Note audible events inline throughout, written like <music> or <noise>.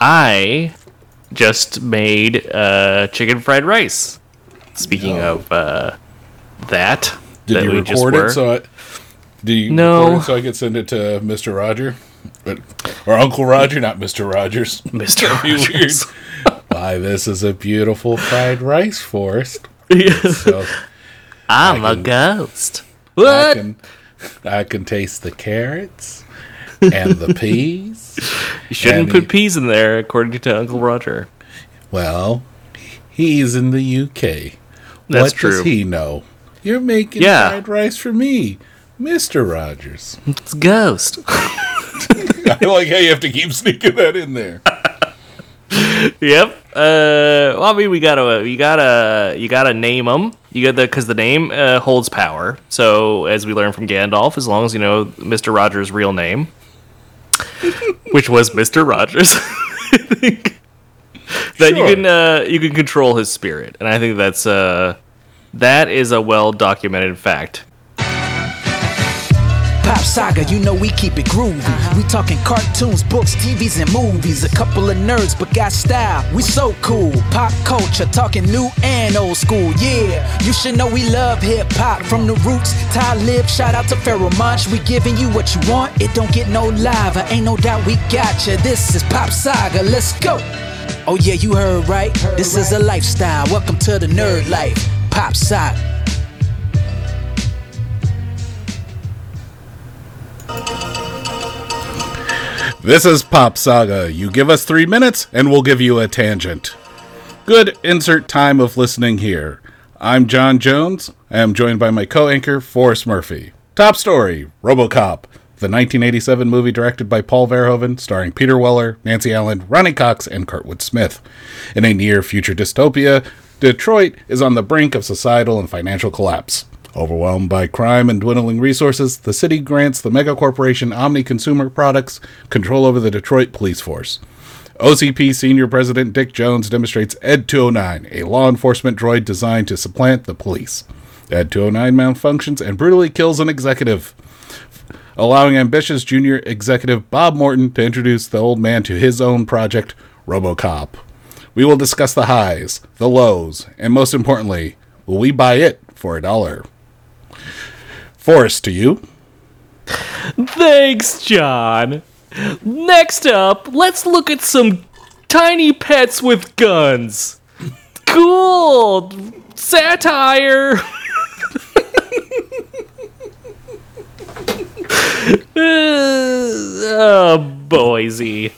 I just made uh, chicken fried rice. Speaking No. of uh, that, Did that you record were. it so I did you No. record it so I could send it to Mr. Roger? But, or Uncle Roger, not Mr. Rogers. <laughs> Mr. Rogers. Why, this is a beautiful fried rice forest. So I'm I a can- ghost. I What? can I can taste the carrots and the peas. you shouldn't put he- peas in there, according to Uncle Roger. Well, he's in the UK. That's what true. does he know? You're making Yeah. fried rice for me, Mr. Rogers. It's ghost. <laughs> <laughs> I like how you have to keep sneaking that in there. yep. Uh, well, I mean, we gotta, you gotta, you gotta name them. You got the because the name uh, holds power. So as we learned from Gandalf, as long as you know Mister Rogers' real name, which was Mister Rogers, <laughs> I think that Sure. you can uh, you can control his spirit, and I think that's uh, that is a well documented fact. Saga, you know we keep it groovy. We talking cartoons, books, TVs, and movies. A couple of nerds, but got style. We so cool. Pop culture, talking new and old school. Yeah, you should know we love hip hop from the roots. Talib, shout out to Pharoahe Monch. We giving you what you want. It don't get no lava. Ain't no doubt we got you. This is Pop Saga. Let's go. Oh yeah, you heard right. This is a lifestyle. Welcome to the nerd life. Pop Saga. This is Pop Saga. You give us three minutes, and we'll give you a tangent. Good insert time of listening here. I'm John Jones. I am joined by my co anchor, Forrest Murphy. Top story Robocop, the 1987 movie directed by Paul Verhoeven, starring Peter Weller, Nancy Allen, Ronny Cox, and Kurtwood Smith. In a near future dystopia, Detroit is on the brink of societal and financial collapse. Overwhelmed by crime and dwindling resources, the city grants the megacorporation Omni Consumer Products control over the Detroit police force. OCP Senior President Dick Jones demonstrates Ed 209, a law enforcement droid designed to supplant the police. Ed 209 malfunctions and brutally kills an executive, allowing ambitious junior executive Bob Morton to introduce the old man to his own project, Robocop. We will discuss the highs, the lows, and most importantly, will we buy it for a dollar? Forrest, to you. Thanks, John. Next up, let's look at some tiny pets with guns. Cool satire. <laughs> oh, Boise.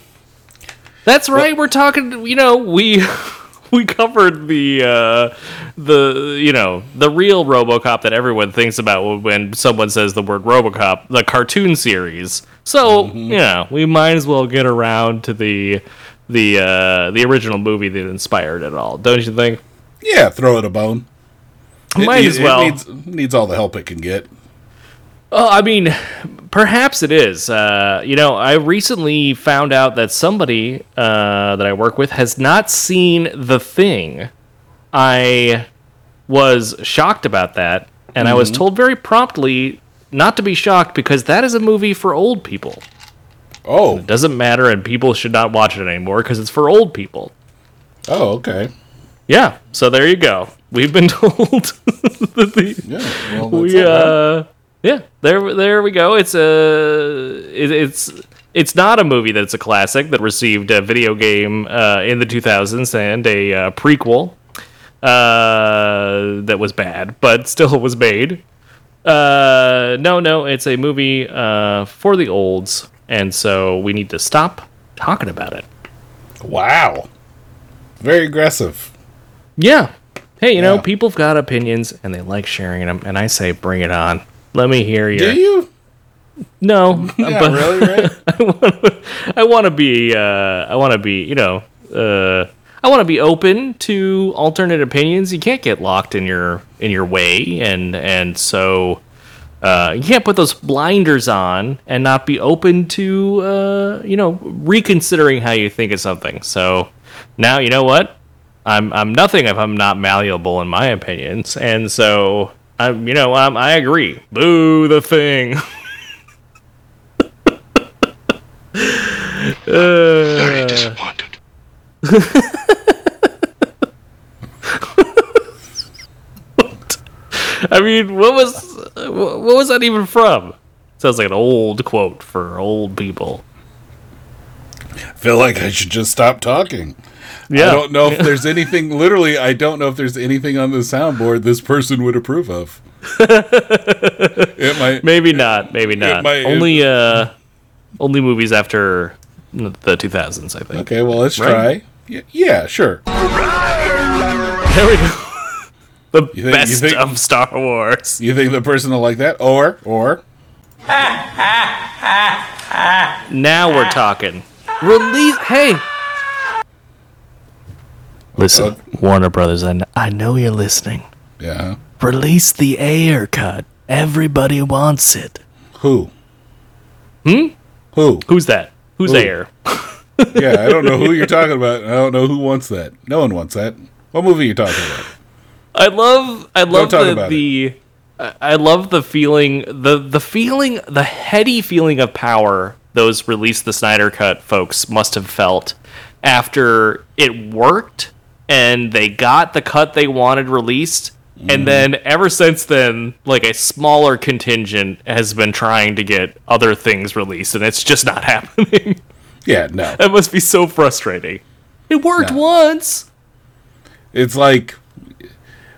That's right. We're talking. You know, we <laughs> we covered the uh, the you know the real RoboCop that everyone thinks about when someone says the word RoboCop, the cartoon series. So you know, we might as well get around to the the uh, the original movie that inspired it all, don't you think? Yeah, throw it a bone. Might needs- as well. It needs, needs all the help it can get. Oh, I mean, perhaps it is. Uh, you know, I recently found out that somebody uh, that I work with has not seen The Thing. I was shocked about that, and I was told very promptly not to be shocked because that is a movie for old people. Oh, It Doesn't matter, and people should not watch it anymore because it's for old people. oh, okay. Yeah, so there you go. We've been <laughs> told <laughs> that the, Yeah, well, we uh yeah there there we go. It's a it, it's it's not a movie that's a classic that received a video game uh, in the 2000s and a uh, prequel uh, that was bad but still was made. Uh, no no it's a movie uh, for the olds and so we need to stop talking about it. Wow. Very aggressive. yeah. Hey you know people have got opinions and they like sharing them and i say bring it on let me hear you Do you? no <laughs> Yeah, <laughs> but really, right? <laughs> I want to be. Uh, I want to be. You know. Uh, I want to be open to alternate opinions. You can't get locked in your in your way, and and so uh, you can't put those blinders on and not be open to uh, you know reconsidering how you think of something. So now you know what I'm. I'm nothing if I'm not malleable in my opinions, and so I'm. You know. I'm, I agree. Boo the thing. <laughs> Uh, Very disappointed. <laughs> I mean, what was what was that even from? Sounds like an old quote for old people. I feel like I should just stop talking. Yeah. I don't know if there's anything. Literally, I don't know if there's anything on the soundboard this person would approve of. it might. <laughs> Maybe not. Maybe not. might- only uh, only movies after the 2000s, I think. Okay, well, let's Right. try. Y- yeah, sure. There we go. <laughs> the You think- you best think- of Star Wars. You think the person will like that? Or, or, Now we're talking. Release. Hey. Listen, Warner Brothers. I, kn- I know you're listening. yeah. Release the Ayer cut. Everybody wants it. Who? Hmm? Who? Who's that? Who's Who? Ayer? <laughs> Yeah, I don't know who you're talking about. I don't know who wants that. No one wants that. What movie are you talking about? I love I love the, the I I love the feeling the the feeling the heady feeling of power those release the Snyder cut folks must have felt after it worked and they got the cut they wanted released and mm. then ever since then like a smaller contingent has been trying to get other things released and it's just not <laughs> happening Yeah, no. that must be so frustrating it worked No. once It's like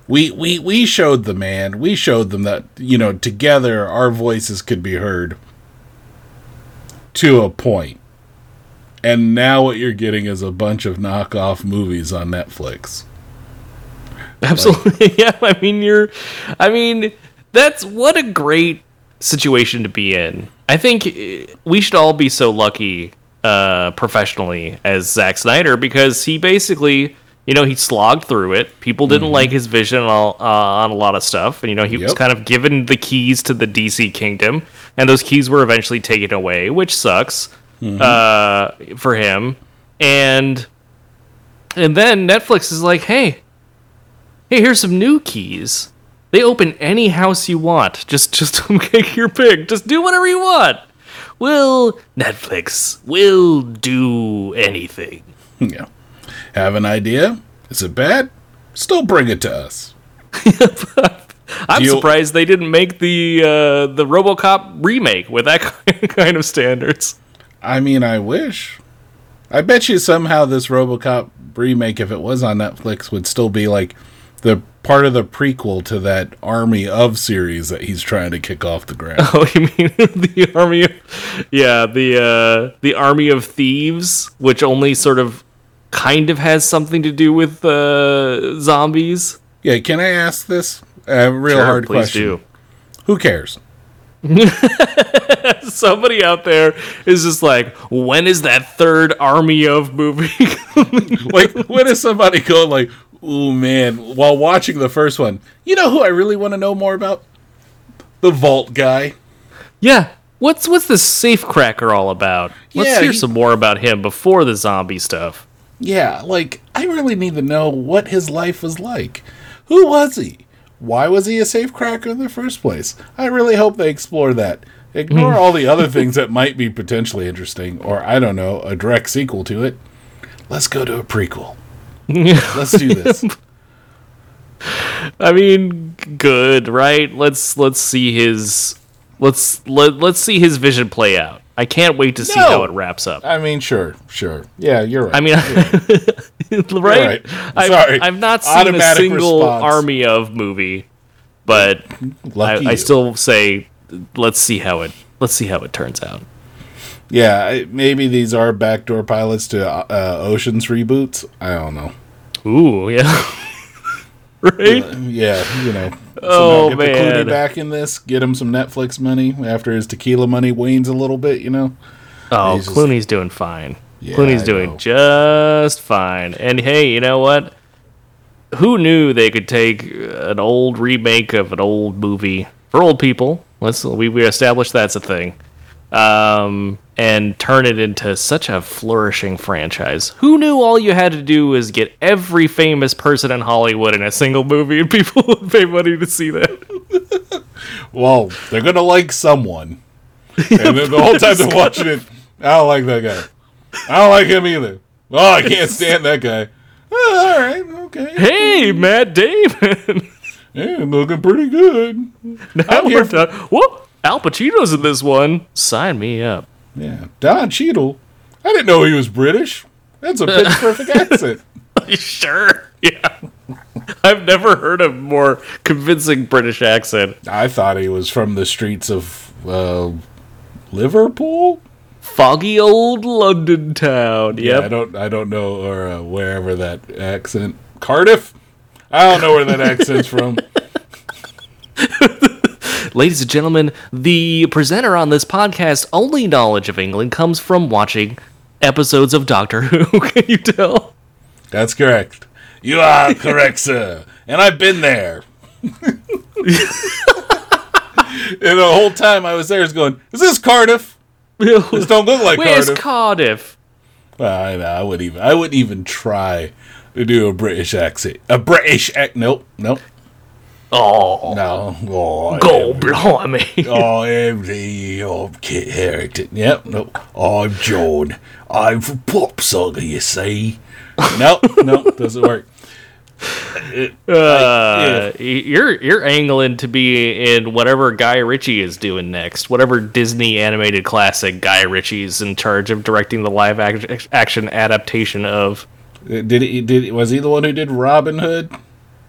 we we we showed the man. We showed them that you know together our voices could be heard to a point. And now what you're getting is a bunch of knockoff movies on Netflix. <laughs> Absolutely. <laughs> yeah. I mean, you're, I mean, that's what a great situation to be in. I think eh, we should all be so lucky uh, professionally as Zack Snyder because he basically, you know, he slogged through it. People didn't like his vision on, all- uh, on a lot of stuff. And, you know, he was kind of given the keys to the DC kingdom. And those keys were eventually taken away, which sucks uh, for him. And. And then Netflix is like, hey, hey, here's some new keys. They open any house you want. Just <laughs> just make your pick. Just do whatever you want. Will Netflix will do anything. Yeah. Have an idea? Is it bad? Still bring it to us. <laughs> I'm you- surprised they didn't make the uh, the RoboCop remake with that <laughs> kind of standards. I mean, I wish. I bet you somehow this RoboCop remake, if it was on Netflix, would still be like the part of the prequel to that Army of series that he's trying to kick off the ground. <laughs> Oh, you mean <laughs> the army? Of, yeah, the uh, the army of thieves, which only sort of kind of has something to do with uh, zombies. yeah, can I ask this? A real Sure, hard please question. do. Who cares? <laughs> somebody out there is just like, when is that third army of movie? <laughs> Like, when is somebody going like, oh man," while watching the first one? You know who I really want to know more about? The Vault guy. yeah. What's what's this safecracker all about? Let's hear he- some more about him before the zombie stuff. Yeah, like I really need to know what his life was like. Who was he? Why was he a safecracker in the first place? I really hope they explore that. Ignore hmm. all the other things that might be potentially interesting, or I don't know, a direct sequel to it. Let's go to a prequel. <laughs> Let's do this. I mean, good, right? Let's let's see his let's let, let's see his vision play out. I can't wait to see No. how it wraps up. I mean, sure, sure. Yeah, you're right. I mean, <laughs> right? right. I've, Sorry. I've not seen a single response. army of movie, but I, I still say let's see how it let's see how it turns out. yeah, I- maybe these are backdoor pilots to uh, Ocean's reboots. I don't know. Ooh, yeah. <laughs> right? Yeah, you know. Oh, now get the. Clooney back in this. Get him some Netflix money after his tequila money wanes a little bit. You know. Oh, He's just- Clooney's doing fine. Yeah, Clooney's I doing know. just fine. And hey, you know what? Who knew they could take an old remake of an old movie for old people? Let's we, we established that's a thing. Um, and turn it into such a flourishing franchise. Who knew all you had to do was get every famous person in Hollywood in a single movie and <laughs> people would pay money to see that? Well, they're gonna like someone, and the whole time they're watching it, I don't like that guy. I don't like him either. Oh, I can't stand that guy. Oh, all right, okay. Hey, Matt Damon. Yeah, looking pretty good. now I'm here we're for- done. Whoop! Al Pacino's in this one. Sign me up. Yeah, Don Cheadle. I didn't know he was British. That's a pitch perfect <laughs> accent. Sure? Yeah. I've never heard a more convincing British accent. I thought he was from the streets of uh, Liverpool. Foggy old London town. Yeah, I don't, I don't know, or uh, wherever that accent. Cardiff. I don't know where that accent's from. <laughs> Ladies and gentlemen, the presenter on this podcast only knowledge of England comes from watching episodes of Doctor Who. <laughs> Can you tell? That's correct. You are <laughs> correct, sir. And I've been there. and the whole time I was there, I was going, "Is this Cardiff? This don't look like Cardiff. Where's Cardiff." Cardiff? Well, I, I wouldn't even. I wouldn't even try to do a British accent. A British accent? Nope, nope, Oh, no. Oh, go blimey. Oh, I'm the oh, Kit Harington. Yep, nope. I'm John. I'm from Pop Saga, you see. Nope, nope, doesn't work. Uh, uh you're you're angling to be in whatever Guy Ritchie is doing next. Whatever Disney animated classic Guy Ritchie's in charge of directing the live action adaptation of. Uh, did he? Did was he the one who did Robin Hood?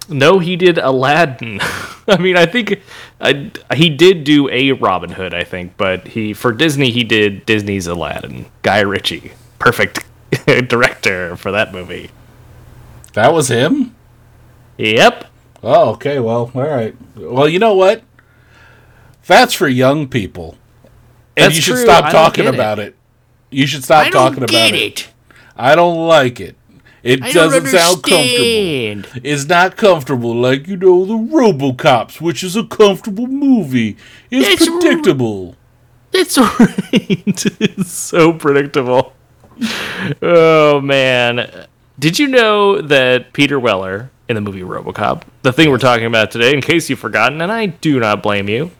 No, he did Aladdin. <laughs> I mean, I think I, he did do a Robin Hood, I think, but he for Disney he did Disney's Aladdin. Guy Ritchie, perfect <laughs> director for that movie. That was him. Yep. Oh, okay. Well, all right. Well, you know what? That's for young people, and That's you should true. stop talking get it. about it. You should stop talking about it. I don't like it. It I doesn't sound comfortable. It's not comfortable like you know the RoboCops, which is a comfortable movie. It's r- predictable. It's <laughs> right. it's so predictable. Oh man. Did you know that Peter Weller in the movie RoboCop, the thing we're talking about today, in case you've forgotten, and I do not blame you.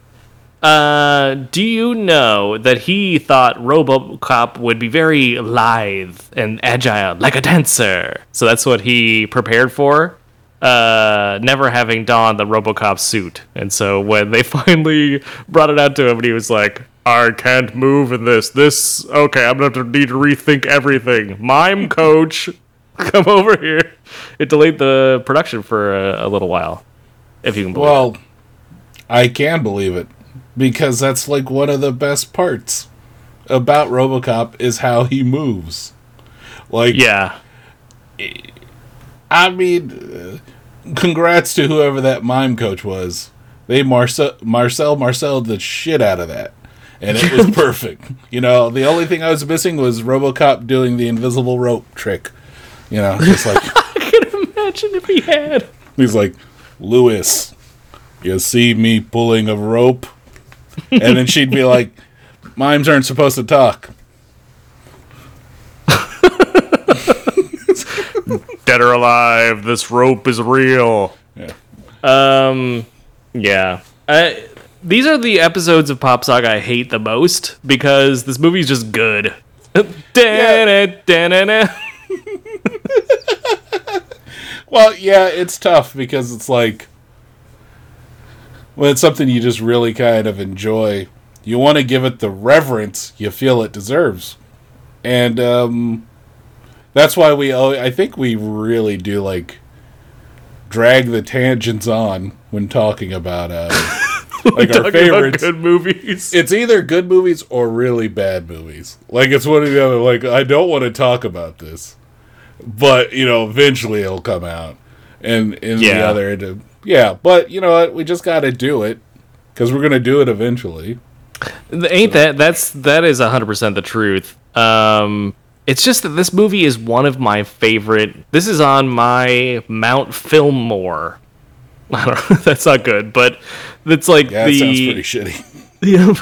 Uh, do you know that he thought RoboCop would be very lithe and agile, like a dancer? So that's what he prepared for. Uh, never having donned the RoboCop suit, and so when they <laughs> finally brought it out to him, and he was like, "I can't move in this. This okay? I'm gonna need to rethink everything." Mime coach, <laughs> come over here. It delayed the production for a, a little while, if you can believe. it. Well, I can believe it because that's like one of the best parts about RoboCop is how he moves. Like, yeah, I mean, uh, congrats to whoever that mime coach was. They Marcel Marcel Marcel the shit out of that, and it was <laughs> perfect. You know, the only thing I was missing was RoboCop doing the invisible rope trick. You know, just like <laughs> I can imagine if he had. he's like, Lewis, you see me pulling a rope, and then she'd be like, mimes aren't supposed to talk. <laughs> Dead or alive, this rope is real. Yeah. Um, yeah. I, these are the episodes of Pop Saga I hate the most because this movie's just good. <laughs> Da-na. <laughs> Well, yeah, it's tough because it's like when it's something you just really kind of enjoy, you want to give it the reverence you feel it deserves. And um that's why we I think we really do like drag the tangents on when talking about uh <laughs> like our favorites. good movies. It's either good movies or really bad movies. Like it's one or the other. Like I don't want to talk about this, but you know, eventually it'll come out, and in the Yeah. other end, of- yeah. But you know what? We just got to do it because we're gonna do it eventually. Ain't that that's that is hundred percent the truth. Um, it's just that this movie is one of my favorite. This is on my Mount Fillmore. <laughs> I don't know. <laughs> That's not good, but it's like Yeah, the that sounds pretty shitty. Yeah.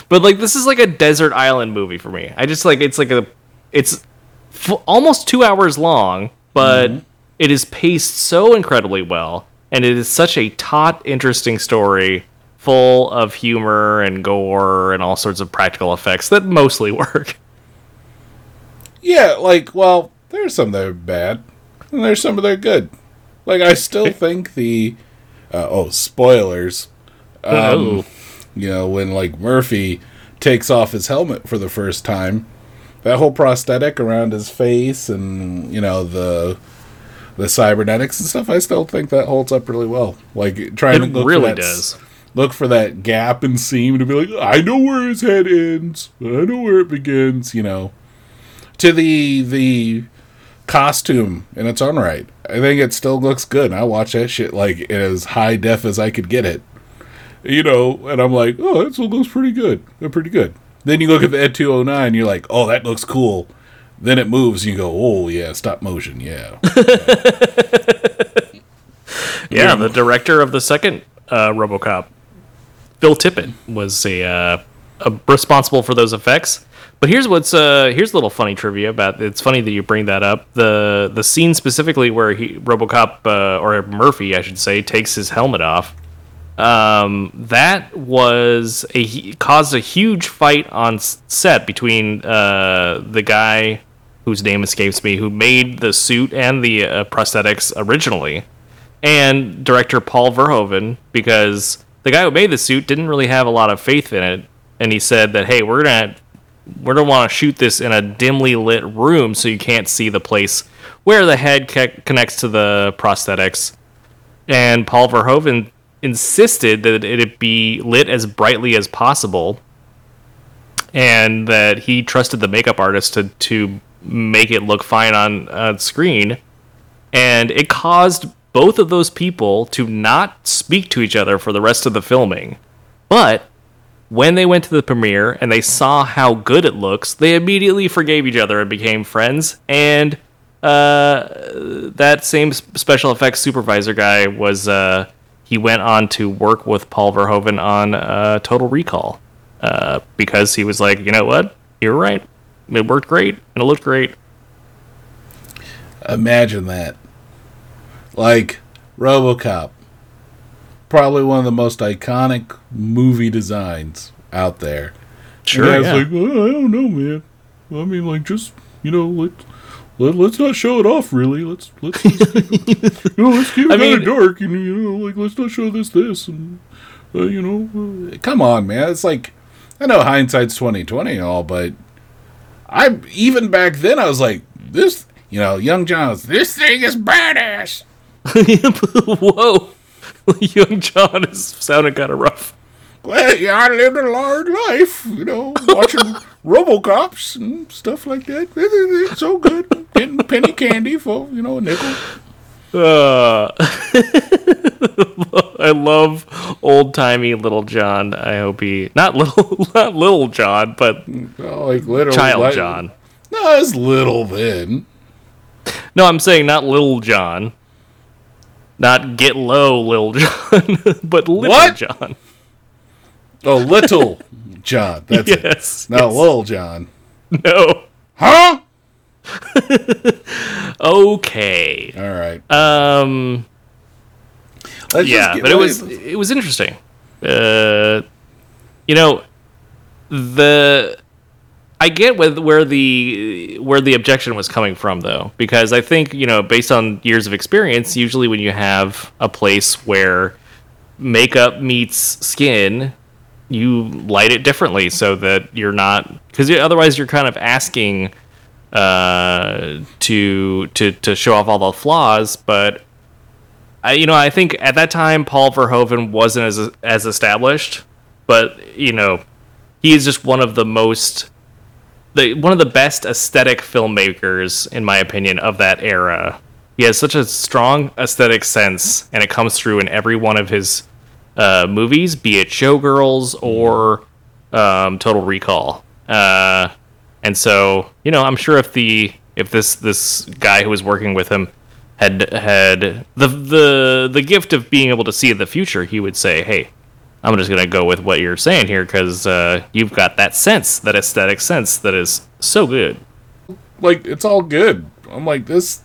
<laughs> but like this is like a desert island movie for me. I just like it's like a it's f- almost 2 hours long, but it is paced so incredibly well and it is such a taut interesting story full of humor and gore and all sorts of practical effects that mostly <laughs> work. Yeah, like, well, there's some that are bad, and there's some that are good. Like, I still <laughs> think the uh, oh spoilers, um, oh, you know, when like Murphy takes off his helmet for the first time, that whole prosthetic around his face and you know the the cybernetics and stuff, I still think that holds up really well. Like trying to it look for really that does. look for that gap and seam to be like, I know where his head ends, I know where it begins, you know. To the the costume in its own right. I think it still looks good. I watch that shit like in as high def as I could get it. You know, and I'm like, oh, that still looks pretty good. They're pretty good. Then you look at the Ed 209, you're like, oh, that looks cool. Then it moves, and you go, oh, yeah, stop motion, <laughs> yeah. Yeah, the director of the second uh, RoboCop, Phil Tippett, was a, uh, a responsible for those effects. But here's what's uh, here's a little funny trivia about. It's funny that you bring that up. The the scene specifically where he RoboCop uh, or Murphy, I should say, takes his helmet off. Um, that was a he- caused a huge fight on set between uh, the guy whose name escapes me, who made the suit and the uh, prosthetics originally. And director Paul Verhoeven because the guy who made the suit didn't really have a lot of faith in it, and he said that hey, we're gonna we're gonna want to shoot this in a dimly lit room so you can't see the place where the head ca- connects to the prosthetics, and Paul Verhoeven insisted that it be lit as brightly as possible and that he trusted the makeup artist to to make it look fine on on screen and it caused both of those people to not speak to each other for the rest of the filming. But when they went to the premiere and they saw how good it looks, they immediately forgave each other and became friends. And uh, that same special effects supervisor guy was uh, he went on to work with Paul Verhoeven on uh, Total Recall uh, because he was like, you know what, you're right, it worked great and it looked great. Imagine that. Like RoboCop. Probably one of the most iconic movie designs out there. Sure, And yeah. I was like, well, I don't know, man. I mean, like, just you know, let, let let's not show it off. Really, let's let's just, <laughs> you know, let's keep it I kind of mean- dark, and you know, like let's not show this this, and uh, you know, uh, come on, man. It's like I know hindsight's twenty twenty and all, but I even back then I was like, this, you know, young John's, this thing is badass. <laughs> Whoa, <laughs> young John is sounding kind of rough. Well, yeah, I lived a hard life, you know, watching <laughs> RoboCops and stuff like that. It's so good, getting penny candy for you know a nickel. Uh, <laughs> I love old timey little John. I hope he not little <laughs> not little John, but Well, like literally, child like- John. No, it's little then. No, I'm saying not little John. Not get low, little John, <laughs> but little What? John. Oh, little John. That's it. Yes. No, little John. No. Huh? <laughs> Okay. All right. Um. Let's yeah, but it was it was interesting. Uh, you know, the I get with where the where the objection was coming from though, because I think you know based on years of experience, usually when you have a place where makeup meets skin, you light it differently so that you're not because otherwise you're kind of asking uh, to to to show off all the flaws, but I, you know, I think at that time Paul Verhoeven wasn't as as established, but you know, he is just one of the most the one of the best aesthetic filmmakers in my opinion of that era. He has such a strong aesthetic sense, and it comes through in every one of his uh, movies, be it Showgirls or um, Total Recall. Uh, and so, you know, I'm sure if the if this this guy who was working with him had had the the the gift of being able to see the future, he would say, "Hey, I'm just gonna go with what you're saying here because uh, you've got that sense, that aesthetic sense that is so good." like it's all good. I'm like this.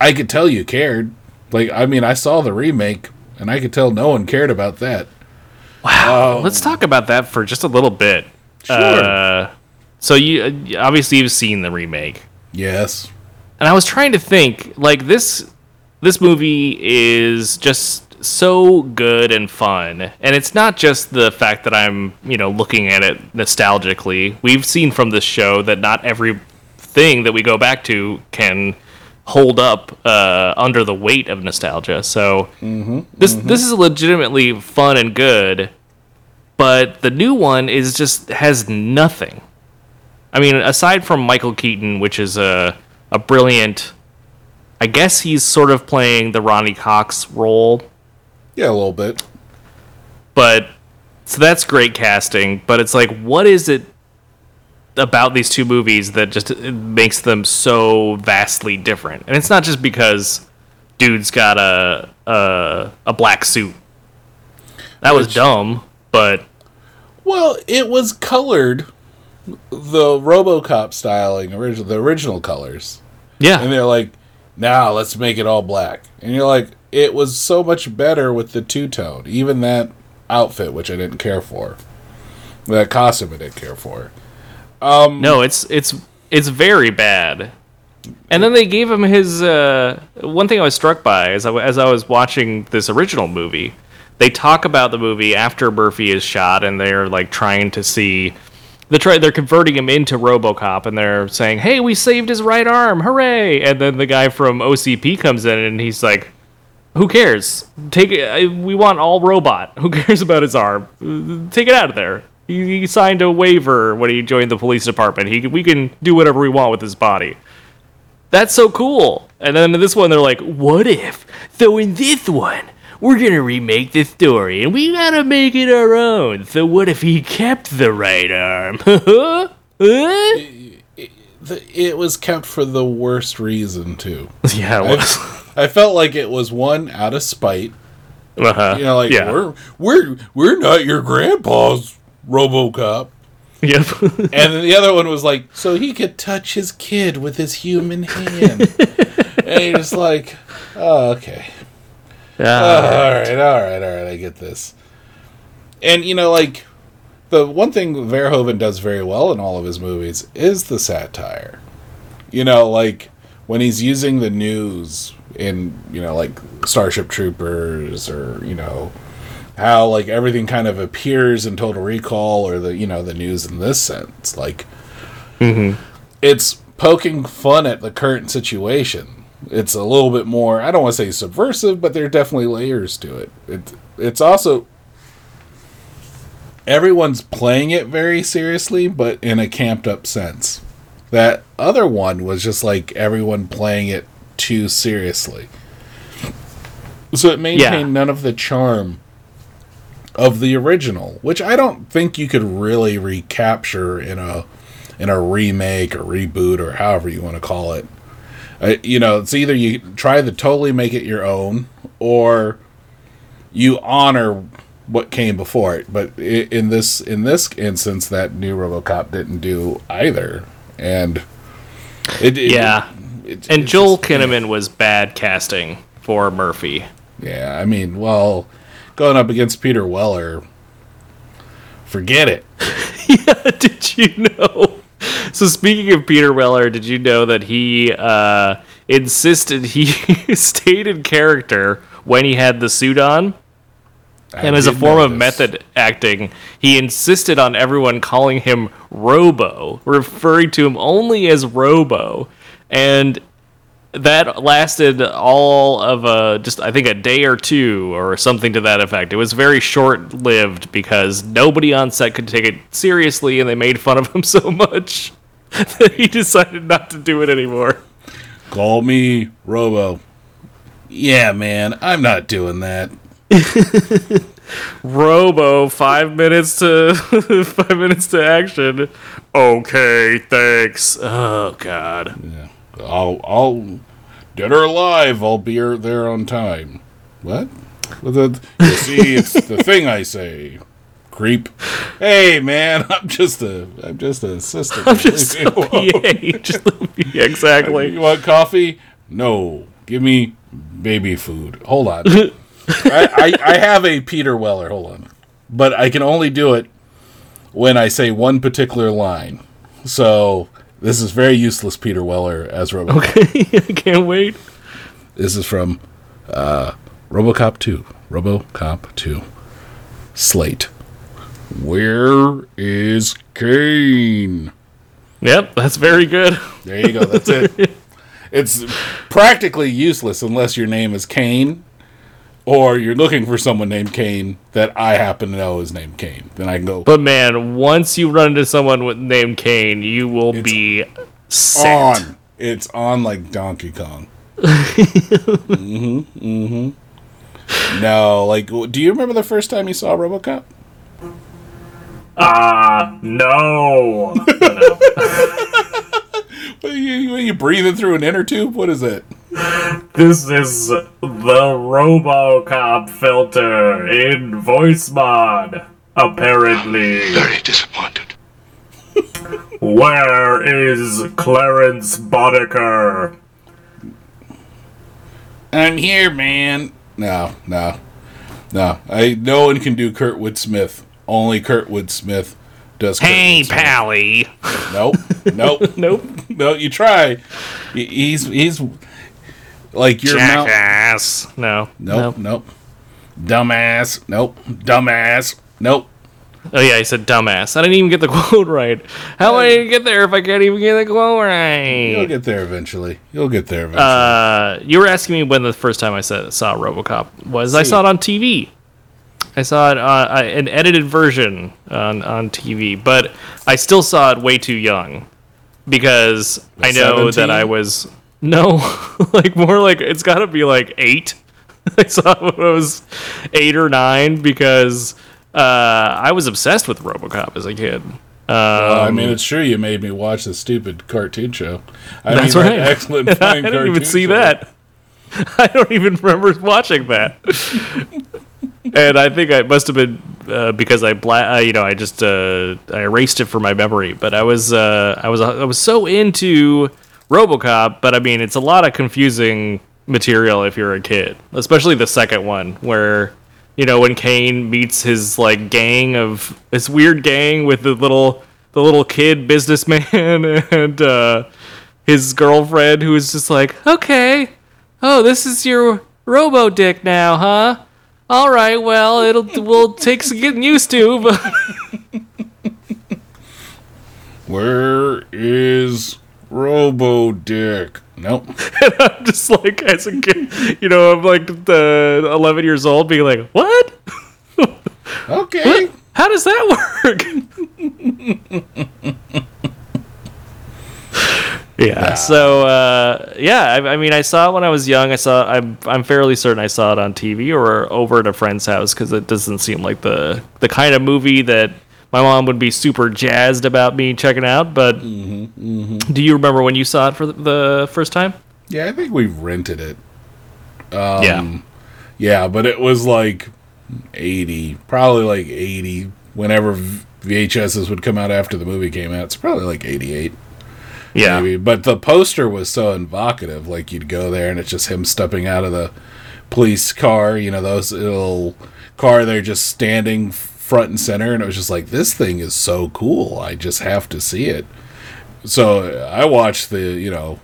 I could tell you cared. Like I mean, I saw the remake, and I could tell no one cared about that. Wow. Let's talk about that for just a little bit. Sure. Uh, So you uh, obviously you've seen the remake, Yes. and I was trying to think like this. This movie is just so good and fun, and it's not just the fact that I'm you know looking at it nostalgically. We've seen from this show that not every thing that we go back to can hold up uh, under the weight of nostalgia. So mm-hmm, this mm-hmm. this is legitimately fun and good, but the new one is just has nothing. I mean, aside from Michael Keaton, which is a a brilliant, I guess he's sort of playing the Ronny Cox role, Yeah, a little bit. but so that's great casting. But it's like, what is it about these two movies that just makes them so vastly different? And it's not just because dude's got a a, a black suit. That was dumb, but Well, it was colored the RoboCop styling, original the original colors. yeah, And they're like, "Now let's make it all black." And you're like, "It was so much better with the two tone." Even that outfit, which I didn't care for, that costume I didn't care for. No, it's it's it's very bad. And then they gave him his. Uh, one thing I was struck by as I, as I was watching this original movie, they talk about the movie after Murphy is shot, and they're like trying to see. They try. They're converting him into RoboCop, and they're saying, "Hey, we saved his right arm! Hooray!" And then the guy from OCP comes in, and he's like, "Who cares? Take it. We want all robot. Who cares about his arm? Take it out of there." He, he signed a waiver when he joined the police department. He we can do whatever we want with his body. That's so cool. And then in this one, they're like, "What if? Though in this one, we're gonna remake the story, and we gotta make it our own. So what if he kept the right arm? <laughs> Huh? The, it was kept for the worst reason too. <laughs> yeah, it was. I felt like it was one out of spite. Uh-huh. You know, like yeah. we're we're we're not your grandpa's RoboCop. Yep. <laughs> And then the other one was like, so he could touch his kid with his human hand. and he was like, oh, okay. Yeah. Oh, all right, all right, all right, I get this. And, you know, like, the one thing Verhoeven does very well in all of his movies is the satire. You know, like, when he's using the news in, you know, like Starship Troopers or, you know, how like everything kind of appears in Total Recall or the you know the news in this sense. Like, mm-hmm. it's poking fun at the current situation. It's a little bit more. I don't want to say subversive, but there are definitely layers to it. It it's also everyone's playing it very seriously, but in a camped up sense. That other one was just like everyone playing it too seriously. So it maintained Yeah. none of the charm of the original, which I don't think you could really recapture in a in a remake or reboot or however you want to call it. Uh, you know, it's either you try to totally make it your own or you honor what came before it. But in this in this instance, that new RoboCop didn't do either, and it, it Yeah. it- And it's Joel just- Kinnaman was bad casting for Murphy. Yeah, I mean, well, going up against Peter Weller, forget it. <laughs> Yeah, did you know? So speaking of Peter Weller, did you know that he uh, insisted <laughs> he stayed in character when he had the suit on? I And as a form of method acting, he insisted on everyone calling him Robo, referring to him only as Robo. And that lasted all of a just I think a day or two or something to that effect. It was very short lived because nobody on set could take it seriously and they made fun of him <laughs> so much that <laughs> he decided not to do it anymore. Call me Robo. Yeah, man, I'm not doing that. <laughs> Robo, five minutes to <laughs> five minutes to action. Okay, thanks. Oh God. Yeah, I'll, I'll, dead or alive, I'll be er- there on time. What? You see, it's the thing I say. Creep. Hey, man, <laughs> I'm just a, I'm just an assistant. I'm just <laughs> a PA. Just yeah, exactly. You want coffee? No. Give me baby food. Hold on. <laughs> I, I, I have a Peter Weller. Hold on. But I can only do it when I say one particular line. So this is very useless Peter Weller as RoboCop. Okay, I can't wait. This is from uh, RoboCop 2. RoboCop 2. Slate. Where is Cain? Yep, that's very good. <laughs> There you go. That's it. it's practically useless unless your name is Kane or you're looking for someone named Kane that I happen to know is named Kane. Then I can go But man, once you run into someone with named Kane, you will be set. on. It's on like Donkey Kong. <laughs> mm-hmm. Mm-hmm. No, like, do you remember the first time you saw RoboCop? Ah, no. <laughs> What are you, what are you breathing through an inner tube? What is it? this is the RoboCop filter in Voicemod. Apparently, Very disappointed. where is Clarence Boddicker? I'm here, man. No, no, no. I no one can do Kurtwood Smith. Only Kurtwood Smith does. Hey, Kurtwood Smith. Pally. Nope, nope, <laughs> Nope. no. You try. He's he's like your. Jackass. No. Nope, nope. Dumbass. Nope. Dumbass. Nope. Oh yeah, he said dumbass. I didn't even get the <laughs> quote right. How am I gonna get there if I can't even get the quote right? You'll get there eventually. You'll get there eventually. Uh, you were asking me when the first time I saw, saw RoboCop was. I saw it on TV. I saw it uh, an edited version on on TV, but I still saw it way too young because I know that I was no, <laughs> like more like it's got to be like eight. <laughs> I saw it when I was eight or nine because uh, I was obsessed with RoboCop as a kid. Well, I Um, mean, it's true you made me watch the stupid cartoon show. I That's right. Excellent. <laughs> I didn't even see show. that. I don't even remember watching that. And I think I must have been uh, because I bla- uh, you know I just uh, I erased it from my memory. But I was uh, I was I was so into RoboCop, but I mean it's a lot of confusing material if you're a kid, especially the second one where you know when Cain meets his like gang of this weird gang with the little the little kid businessman <laughs> and uh, his girlfriend who is just like okay oh this is your robo dick now huh all right well it'll will take some getting used to but Where is Robo Dick? Nope. <laughs> and i'm just like as a kid you know i'm like the 11 years old being like what Okay. how does that work <laughs> yeah so uh, yeah I, I mean i saw it when i was young i saw I'm, I'm fairly certain i saw it on tv or over at a friend's house because it doesn't seem like the the kind of movie that my mom would be super jazzed about me checking out but do you remember when you saw it for the, the first time Yeah, I think we rented it. Um, yeah Yeah, but it was like 80, probably like 80 whenever VHSs would come out after the movie came out. It's probably like 88. Yeah maybe. But the poster was so evocative. Like you'd go there and it's just him stepping out of the police car. You know those little car. They're just standing front and center, and it was just like this thing is so cool. I just have to see it. So I watched the you know.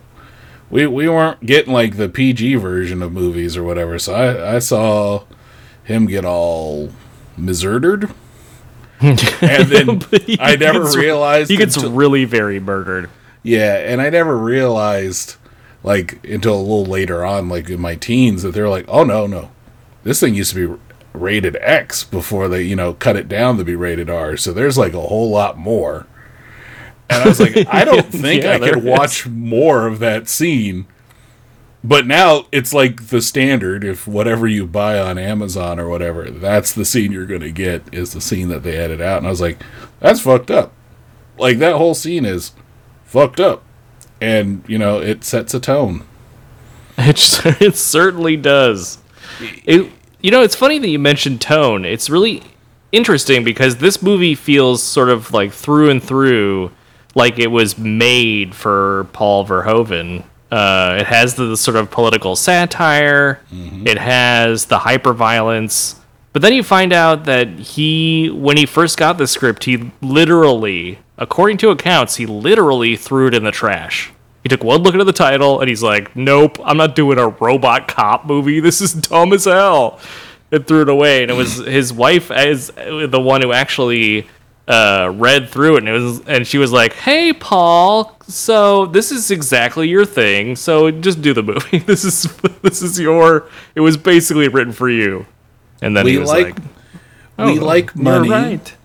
We, we weren't getting like the PG version of movies or whatever, so I, I saw him get all miserdered. <laughs> and then I never gets- realized he gets until- really very murdered yeah, and I never realized, like, until a little later on, like in my teens, that they're like, oh, no, no. This thing used to be rated X before they, you know, cut it down to be rated R. So there's like a whole lot more. And I was like, <laughs> I don't think Yeah, I could watch more of that scene. But now it's like the standard. If whatever you buy on Amazon or whatever, that's the scene you're going to get is the scene that they edit out. And I was like, that's fucked up. Like that whole scene is fucked up. And, you know, it sets a tone. <laughs> It, it certainly does. It, you know, it's funny that you mentioned tone. It's really interesting because this movie feels sort of like through and through like it was made for Paul Verhoeven. Uh, it has the, sort of political satire. It has the hyper violence. But then you find out that he, when he first got the script, he literally according to accounts, he literally threw it in the trash. He took one look at the title and he's like, "Nope, I'm not doing a robot cop movie. <laughs> This is dumb as hell." And threw it away. And it was <laughs> his wife as the one who actually uh, read through it, and it was, and she was like, "Hey, Paul, so this is exactly your thing. So just do the movie. <laughs> This is this is your. It was basically written for you." And then We he was like, like, we "Oh, like money, right.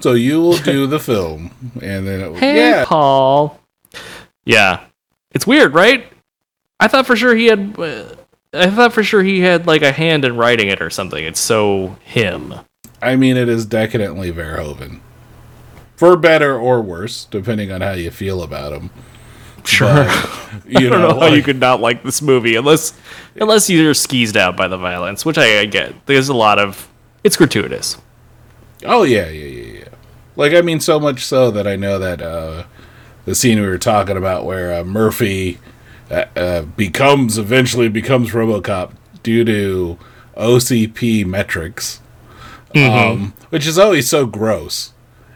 So you will do the film, and then it, Hey, yeah, Paul. Yeah, it's weird, right? I thought for sure he had. Uh, I thought for sure he had like a hand in writing it or something. It's so him. I mean, it is decadently Verhoeven, for better or worse, depending on how you feel about him. Sure. <laughs> You I don't know, know how you could not like this movie unless unless you're skeezed out by the violence, which I, I get. There's a lot of it's gratuitous. Oh yeah, yeah, yeah, yeah. Like I mean, so much so that I know that uh, the scene we were talking about where uh, Murphy uh, uh, becomes eventually becomes RoboCop due to OCP metrics, um, which is always so gross.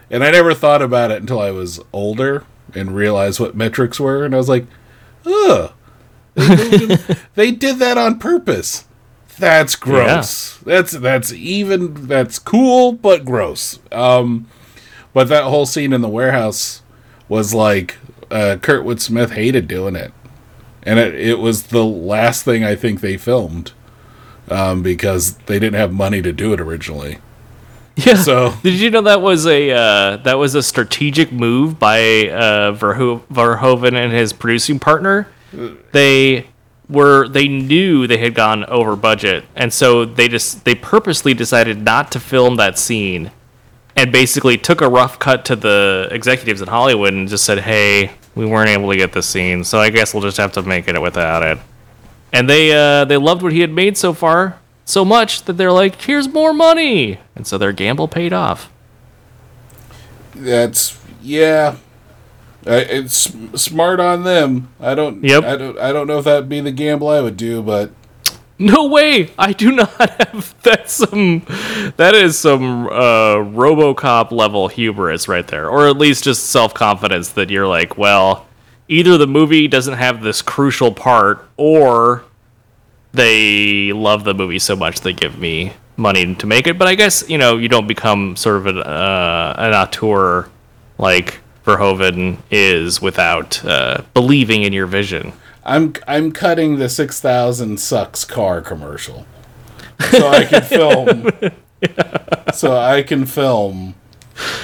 And I never thought about it until I was older and realized what metrics were, and I was like, ugh. They, moved him- <laughs> they did that on purpose. That's gross. That's that's even that's cool but gross. Um, but that whole scene in the warehouse was like uh, Kurtwood Smith hated doing it, and it it was the last thing I think they filmed um, because they didn't have money to do it originally. <laughs> Yeah. So Did you know that was a uh, that was a strategic move by uh, Verho- Verhoeven and his producing partner? They were they knew they had gone over budget, and so they just they purposely decided not to film that scene, and basically took a rough cut to the executives in Hollywood and just said, "Hey, we weren't able to get the scene, so I guess we'll just have to make it without it." And they uh, they loved what he had made so far so much that they're like, "Here's more money," and so their gamble paid off. that's yeah. Uh, it's smart on them. I don't. Yep. I don't. I don't know if that'd be the gamble I would do, but No way! I do not <laughs> have that's some that is some uh RoboCop level hubris right there, or at least just self confidence that you're like, well, either the movie doesn't have this crucial part, or they love the movie so much they give me money to make it. But I guess you know you don't become sort of an uh, an auteur like Verhoeven is without uh, believing in your vision. I'm I'm cutting the six thousand sucks car commercial, so I can <laughs> film. So I can film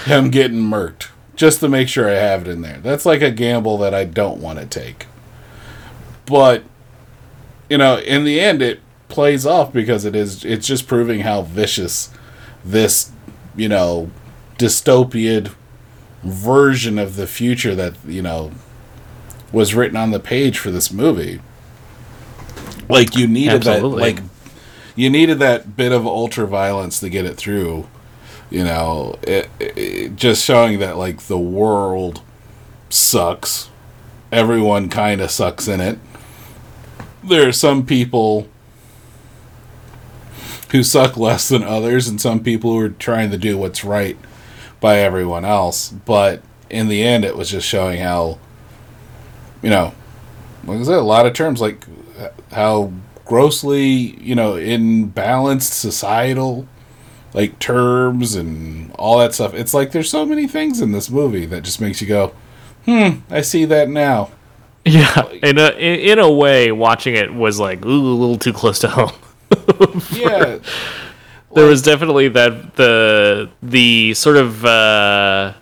him getting murked just to make sure I have it in there. That's like a gamble that I don't want to take. But you know, in the end, it plays off because it is. It's just proving how vicious this, you know, dystopian version of the future that you know was written on the page for this movie. Like you needed Absolutely. that like you needed that bit of ultra violence to get it through. You know, it, it, just showing that like the world sucks. Everyone kind of sucks in it. There are some people who suck less than others, and some people who are trying to do what's right by everyone else. But in the end, it was just showing how, you know, like I said, a lot of terms like how grossly, you know, imbalanced societal like terms and all that stuff. It's like there's so many things in this movie that just makes you go, hmm, I see that now. Yeah, in a in, in a way, watching it was like ooh, a little too close to home. <laughs> Yeah, There was definitely that the the sort of uh,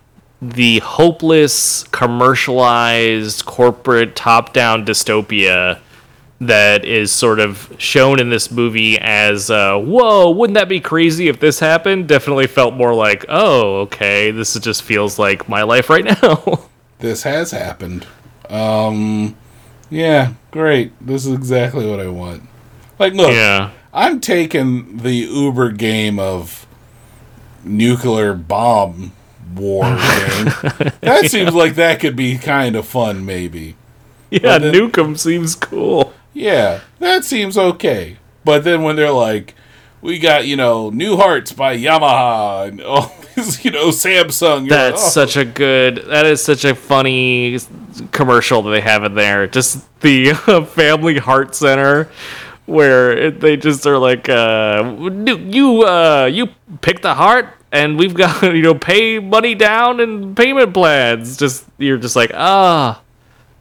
the hopeless commercialized corporate top down dystopia that is sort of shown in this movie as uh, whoa wouldn't that be crazy if this happened definitely felt more like oh okay this is- just feels like my life right <laughs> now this has happened. Um, yeah, great. This is exactly what I want. Like, look, yeah I'm taking the Uber game of nuclear bomb war game. <laughs> That seems like that could be kind of fun, maybe. yeah then- Nukem seems cool Yeah, that seems okay. But then when they're like, we got you know new hearts by Yamaha and all <laughs> this, you know Samsung. That's like, oh. such a good. That is such a funny commercial that they have in there. Just the uh, <laughs> Family Heart Center, where they just are like, uh, "You, uh, you pick the heart, and we've got <laughs> you know pay money down and payment plans." Just you're just like, ah,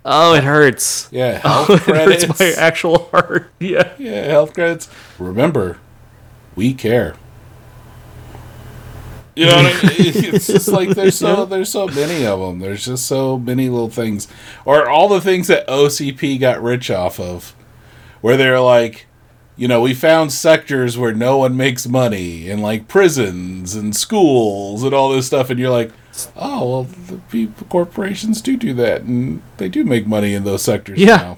oh, it hurts. yeah, <laughs> Oh, health it hurts my actual heart. <laughs> Yeah. yeah, health credits. Remember, we care. You know what I mean? It's just like there's so there's so many of them. There's just so many little things, or all the things that OCP got rich off of, where they're like, you know, we found sectors where no one makes money, and like prisons and schools and all this stuff, and you're like, oh well, the people, corporations do do that, and they do make money in those sectors. Yeah. now.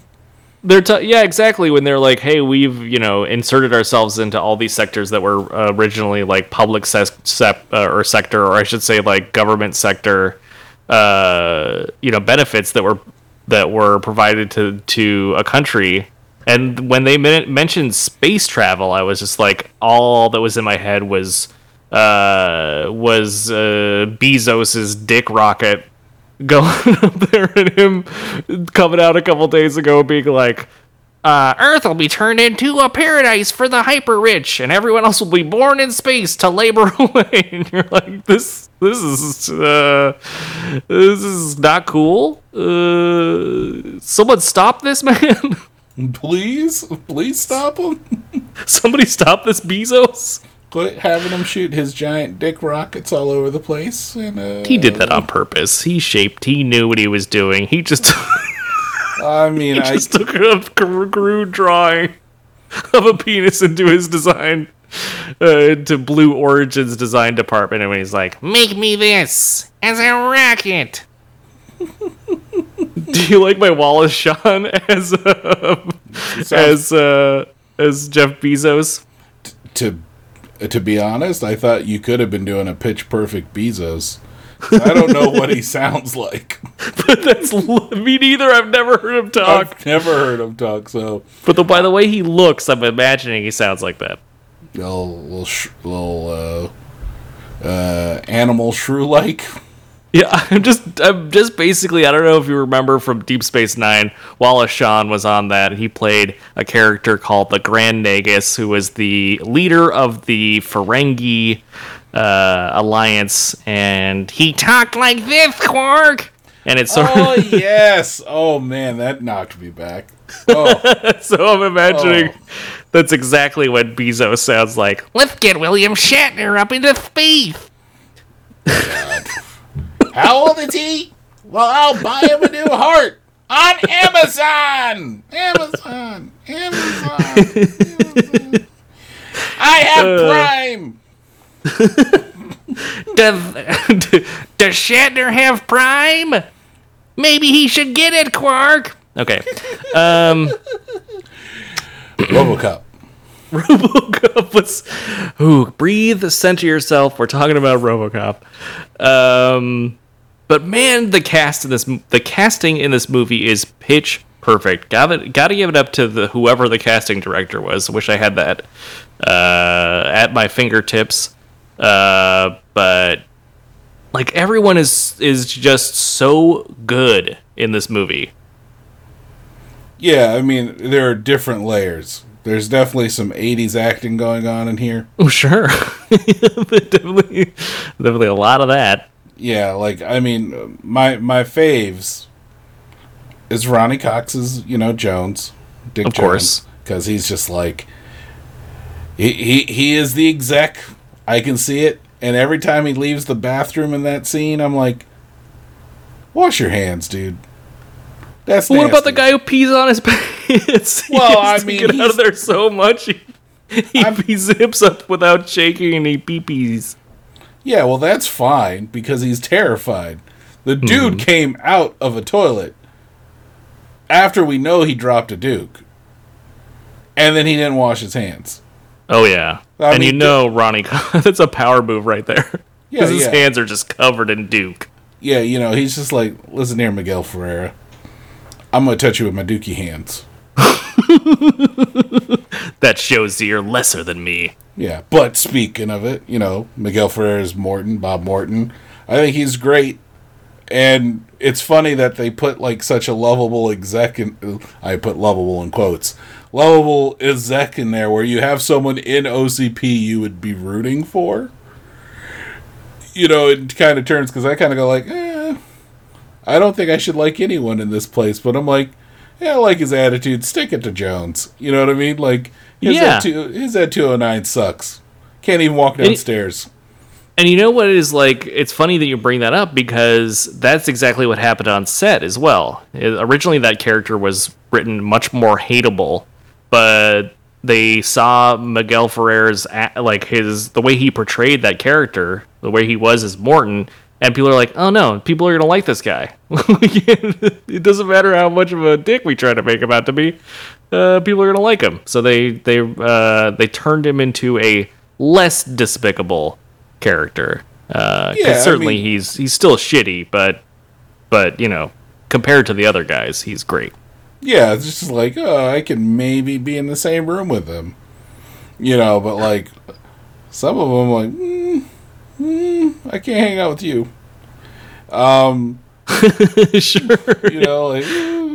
They're t- yeah, exactly. When they're like, "Hey, we've you know inserted ourselves into all these sectors that were uh, originally like public sep- uh, or sector, or I should say like government sector, uh, you know, benefits that were that were provided to to a country." And when they men- mentioned space travel, I was just like, all that was in my head was uh, was uh, Bezos's dick rocket <laughs> going up there and him coming out a couple days ago being like uh, earth will be turned into a paradise for the hyper rich and everyone else will be born in space to labor <laughs> away. And you're like this this is uh this is not cool. Uh someone stop this <laughs> man Please, please stop him. <laughs> somebody stop this bezos Quit having him shoot his giant dick rockets all over the place. And uh, he did that on purpose he shaped he knew what he was doing he just <laughs> I mean, I just took a crude drawing of a penis into his design, uh, into Blue Origin's design department, and when he's like, "Make me this as a rocket." <laughs> Do you like my Wallace Shawn as uh, as uh, as Jeff Bezos? to to be honest, I thought you could have been doing a pitch perfect Bezos. I don't know what he <laughs> sounds like. But that's me neither. I've never heard him talk. I've never heard him talk. So But the, by the way he looks, I'm imagining he sounds like that. little little sh- little uh, uh, animal shrew like. Yeah, <laughs> I'm just I'm just basically I don't know if you remember from Deep Space Nine, Wallace Shawn was on that. He played a character called the Grand Nagus, who was the leader of the Ferengi uh, alliance, and he talked like this, Quark. And it's sort Oh <laughs> yes! Oh man, that knocked me back. Oh, <laughs> so I'm imagining Oh. that's exactly what Bezos sounds like. Let's get William Shatner up into space. How old is he? Well, I'll buy him a new heart on Amazon. Amazon. Amazon. Amazon. I have Prime. Does <laughs> does Shatner have Prime? Maybe he should get it, Quark. Okay. Um, RoboCop. RoboCop was. Ooh, breathe, center yourself. We're talking about RoboCop. Um, but man, the cast in this, the casting in this movie is pitch perfect. Got it. Got to give it up to the whoever the casting director was. Wish I had that uh, at my fingertips. Uh, but like everyone is is just so good in this movie. Yeah, I mean, there are different layers. There's definitely some 80s acting going on in here. Oh sure, <laughs> definitely, definitely a lot of that. Yeah, like I mean, my my faves is Ronny Cox's, you know, Jones, Dick Of course. because he's just like he, he he is the exec. I can see it, and every time he leaves the bathroom in that scene, I'm like, wash your hands, dude. That's What about the guy who pees on his <laughs> pants? Well, I mean, get out of there so much. <laughs> He, he, he zips up without shaking and he pee pees. Yeah, well, that's fine because he's terrified. The dude Mm-hmm. came out of a toilet after we know he dropped a Duke, and then he didn't wash his hands. Oh yeah, I and you mean, know Ronny, <laughs> that's a power move right there. <laughs> Yeah, Because his yeah. hands are just covered in Duke. Yeah, you know, he's just like, listen here, Miguel Ferreira. I'm gonna touch you with my dookie hands. <laughs> That shows that you're lesser than me. Yeah, but speaking of it, you know, Miguel Ferrer's Morton, Bob Morton, I think he's great. And it's funny that they put like such a lovable exec in, I put lovable in quotes, lovable exec in there where you have someone in OCP you would be rooting for. You know, it kind of turns because I kind of go like, eh, I don't think I should like anyone in this place, but I'm like, yeah, I like his attitude. Stick it to Jones. You know what I mean? Like his Yeah. Ed two, his Ed two hundred nine sucks. Can't even walk downstairs. And you know what it is like? It's funny that you bring that up because that's exactly what happened on set as well. It- originally, that character was written much more hateable, but they saw Miguel Ferrer's like his the way he portrayed that character, the way he was as Morton, and people are like, "Oh no, people are gonna like this guy." <laughs> it doesn't matter how much of a dick we try to make him out to be. Uh, people are gonna like him, so they they uh, they turned him into a less despicable character. Uh Yeah, I certainly mean- he's he's still shitty, but but you know, compared to the other guys, he's great. Yeah, it's just like, oh, I can maybe be in the same room with them. You know, but like some of them, like, mm, mm, I can't hang out with you. Um, <laughs> sure. you know, like uh,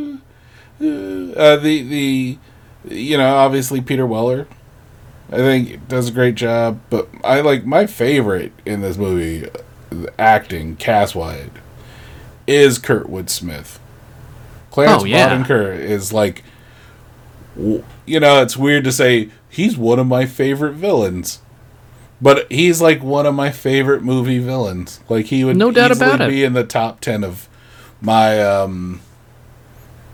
uh, the the you know, obviously Peter Weller, I think does a great job. But I like my favorite in this movie, uh, acting cast wide, is Kurtwood Smith. Clarence Oh, yeah. Is like, you know, it's weird to say he's one of my favorite villains. But he's like one of my favorite movie villains. Like he would No doubt about it. be in the top ten of my um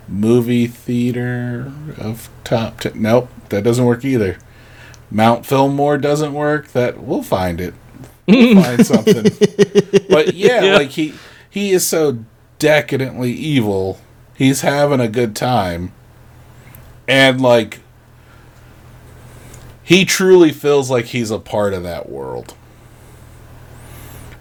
movie theater of top 10 nope that doesn't work either. Mount fillmore doesn't work. That we'll find it. We'll <laughs> find something. But yeah, Yeah. like he he is so decadently evil. He's having a good time. And like he truly feels like he's a part of that world.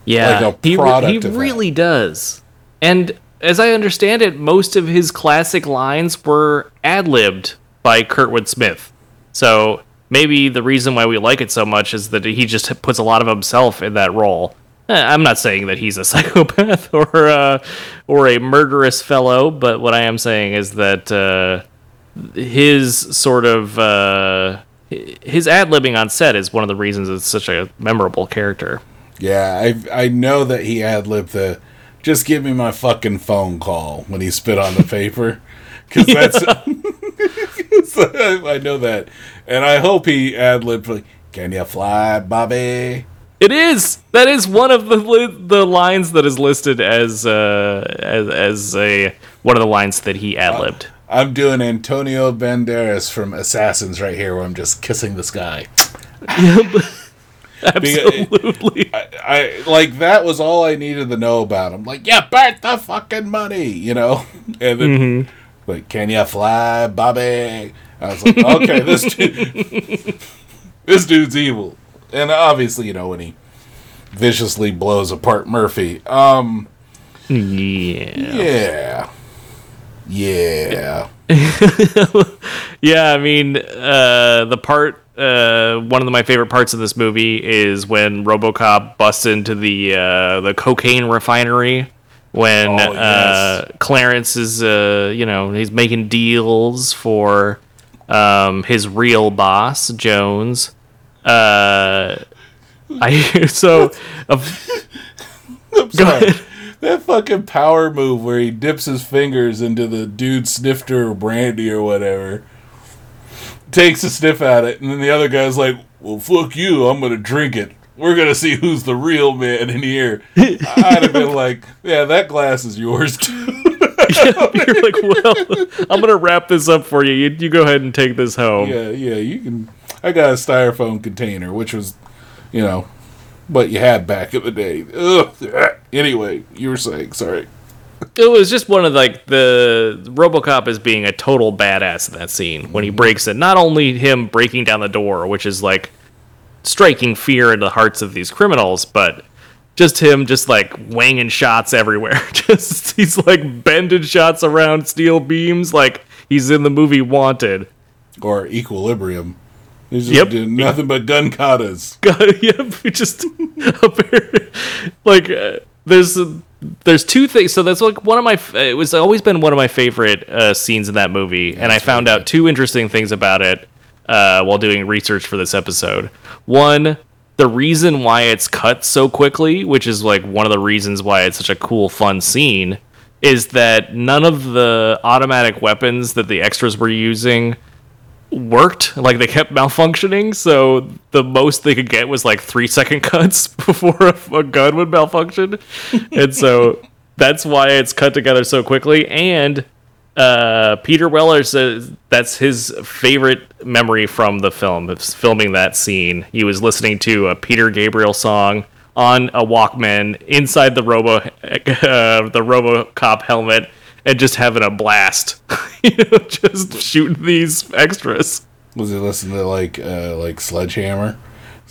Yeah, like a he, re- he really does. And as I understand it, most of his classic lines were ad libbed by Kurtwood Smith. So maybe the reason why we like it so much is that he just puts a lot of himself in that role. Eh, I'm not saying that he's a <laughs> psychopath or uh, or a murderous fellow, but what I am saying is that uh, his sort of uh, his ad libbing on set is one of the reasons it's such a memorable character. Yeah, I I know that he ad libbed the just give me my fucking phone call when he spit on the paper. Because <laughs> that's. <laughs> I know that. And I hope he ad libbed, like, can you fly, Bobby? It is. That is one of the li- the lines that is listed as uh, as as a one of the lines that he ad libbed. I'm doing Antonio Banderas from Assassins right here, where I'm just kissing the sky. <laughs> Absolutely. I, I like that was all I needed to know about him. Like, yeah, burnt the fucking money, you know. <laughs> And then, like, can you fly, Bobby? I was like, okay, this <laughs> dude, this dude's evil, and obviously, you know, when he viciously blows apart Murphy. Um, yeah. yeah, yeah, <laughs> Yeah. I mean, uh, the part. Uh, one of my favorite parts of this movie is when RoboCop busts into the uh, the cocaine refinery when Oh, yes. uh, Clarence is, uh, you know, he's making deals for um, his real boss Jones. Uh, <laughs> I so <laughs> I'm sorry. That fucking power move where he dips his fingers into the dude snifter brandy or whatever, takes a sniff at it, and then the other guy's like, "Well, fuck you! I'm gonna drink it. We're gonna see who's the real man in here." <laughs> I'd have been like, "Yeah, that glass is yours too." <laughs> <laughs> you're like, well, I'm gonna wrap this up for you. You, you go ahead and take this home. yeah, yeah, you can. I got a styrofoam container, which was, you know, what you had back in the day. Ugh. Anyway, you were saying, sorry. It was just one of like the RoboCop is being a total badass in that scene when he breaks it. Not only him breaking down the door, which is like striking fear into the hearts of these criminals, but just him just like wanging shots everywhere. <laughs> just he's like bending shots around steel beams like he's in the movie Wanted. Or equilibrium. He's just Yep. doing nothing but gun katas. God, <laughs> yep, we just <laughs> like uh, there's there's two things. So that's like one of my. It was always been one of my favorite uh, scenes in that movie, and I found out two interesting things about it uh, while doing research for this episode. One. The reason why it's cut so quickly, which is like one of the reasons why it's such a cool, fun scene, is that none of the automatic weapons that the extras were using worked like they kept malfunctioning so the most they could get was like three second <laughs> cuts <laughs> before a, a gun would malfunction. And so that's why it's cut together so quickly. And uh, peter weller says that's his favorite memory from the film of filming that scene. He was listening to a peter gabriel song on a walkman inside the robo <laughs> uh, the robocop helmet and just having a blast <laughs> you know just shooting these extras Was he listening to like uh, like Sledgehammer?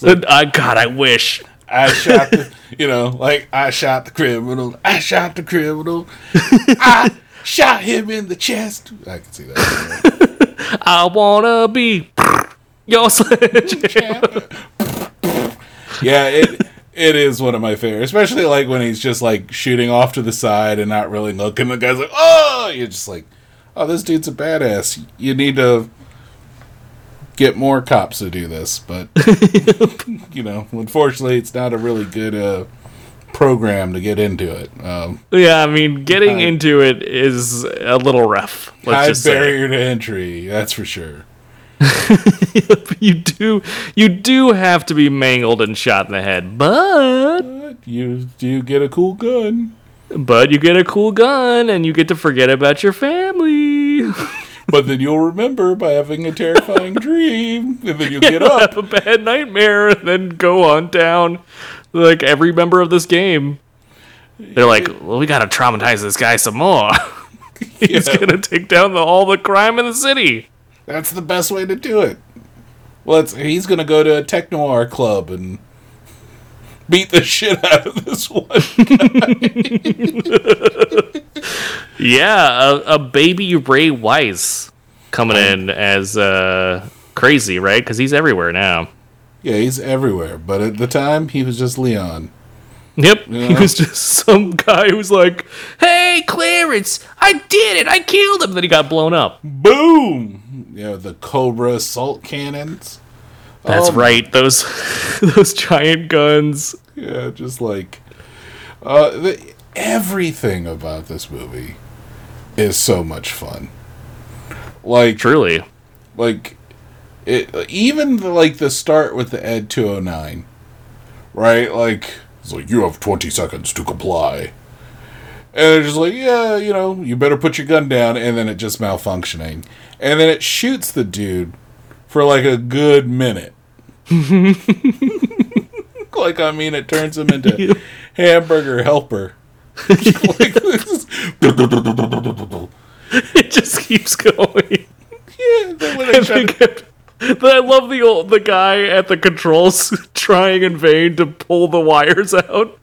And, uh, God, I wish. I shot the, <laughs> you know, like I shot the criminal. I shot the criminal. I shot him in the chest. I can see that. <laughs> I wanna be your sledgehammer. yeah, it it is one of my favorites, especially like when he's just like shooting off to the side and not really looking. The guy's like, oh, you're just like, oh, this dude's a badass. You need to get more cops to do this, but <laughs> you know, unfortunately, it's not a really good uh, program to get into it. Um, Yeah, I mean, getting into it is a little rough. Let's high just say. barrier to entry, that's for sure. <laughs> you do, you do have to be mangled and shot in the head, but But you do get a cool gun. but you get a cool gun and you get to forget about your family. <laughs> But then you'll remember by having a terrifying <laughs> dream, and then you'll get up. have a bad nightmare and then go on down like every member of this game. They're like, well, we gotta traumatize this guy some more. He's Yeah. gonna take down the, all the crime in the city. That's the best way to do it. Well, it's, he's going to go to a tech noir club and beat the shit out of this one. Yeah, a, a baby Ray Wise coming in as uh, crazy, right? Because he's everywhere now. yeah, he's everywhere. But at the time, he was just Leon. Yep, he was just some guy who was like, "Hey, Clarence, I did it! I killed him!" Then he got blown up. Boom! You know, the Cobra assault cannons. That's Oh, right. Those <laughs> those giant guns. Yeah, just like. Uh, the, everything about this movie is so much fun. Like, Truly. like it even the, like the start with the ed 209 right like it's like you have 20 seconds to comply and they're just like yeah you know you better put your gun down. And then it just malfunctioning. And then it shoots the dude for like a good minute. <laughs> Like i mean it turns him into <laughs> hamburger helper. <laughs> Like It just keeps going. yeah then when they And try they to- but I love the old the guy at the controls trying in vain to pull the wires out.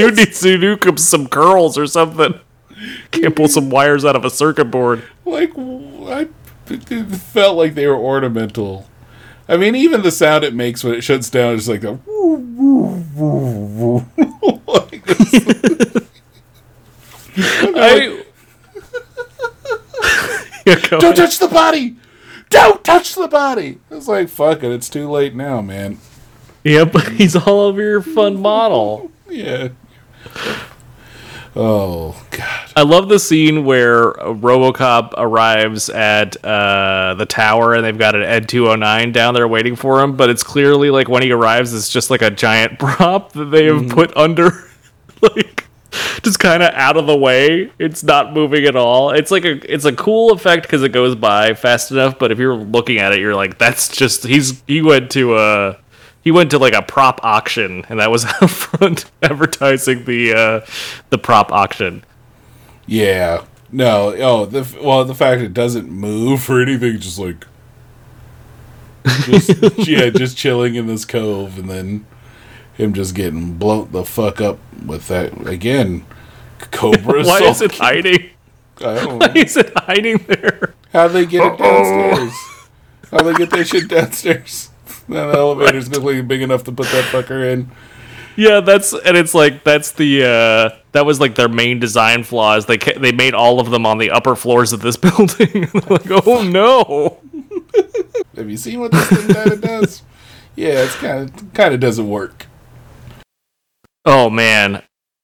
Dude needs to do some curls or something. Can't pull some wires out of a circuit board. like I it felt like they were ornamental. I mean, even the sound it makes when it shuts down is like a woo, woo, woo, woo. like. I. <laughs> Don't touch the body. Don't touch the body. It's like fuck it. It's too late now, man. Yep, <laughs> he's all over your fun model. <laughs> Yeah. Oh god. I love the scene where RoboCop arrives at uh, the tower and they've got an Ed 209 down there waiting for him, but it's clearly like when he arrives, it's just like a giant <laughs> prop that they have put under, <laughs> like just kind of out of the way. It's not moving at all. It's like a it's a cool effect because it goes by fast enough, but if you're looking at it, you're like, that's just he's he went to a he went to like a prop auction and that was <laughs> out front advertising the uh the prop auction. Yeah. No. Oh, the well, the fact it doesn't move or anything, just like. Just, <laughs> yeah, just chilling in this cove, and then him just getting blown the fuck up with that again. Cobra. <laughs> Why is it hiding? I don't Why is it hiding there? How'd they get it downstairs? How'd they get that shit downstairs? That elevator's gonna big enough to put that fucker in. Yeah, that's and it's like that's the uh that was like their main design flaws. They ca- they made all of them on the upper floors of this <laughs> building. <laughs> like, oh no. <laughs> Have you seen what this thing kind of does? Yeah, it's kind of kind of doesn't work. Oh man.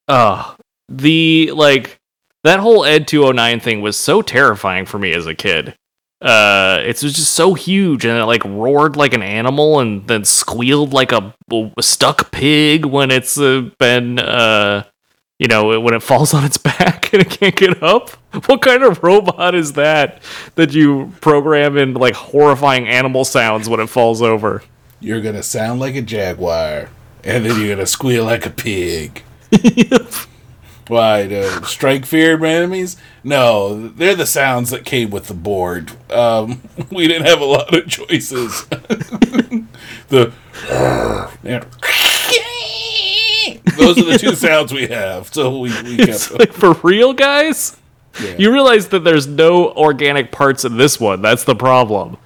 Oh, the like that whole Ed 209 thing was so terrifying for me as a kid. Uh, it was just so huge, and it like roared like an animal, and then squealed like a, a stuck pig when it's uh, been uh, you know, when it falls on its <laughs> back and it can't get up. What kind of robot is that that you program in like horrifying animal sounds when it falls over? You're gonna sound like a jaguar, and then you're gonna squeal like a pig. <laughs> <laughs> Why to strike fear of enemies? No, they're the sounds that came with the board. Um, <laughs> we didn't have a lot of choices. <laughs> the <laughs> those are the two sounds we have. So we, we It's kept. like for real, guys. Yeah. You realize that there's no organic parts in this one. That's the problem.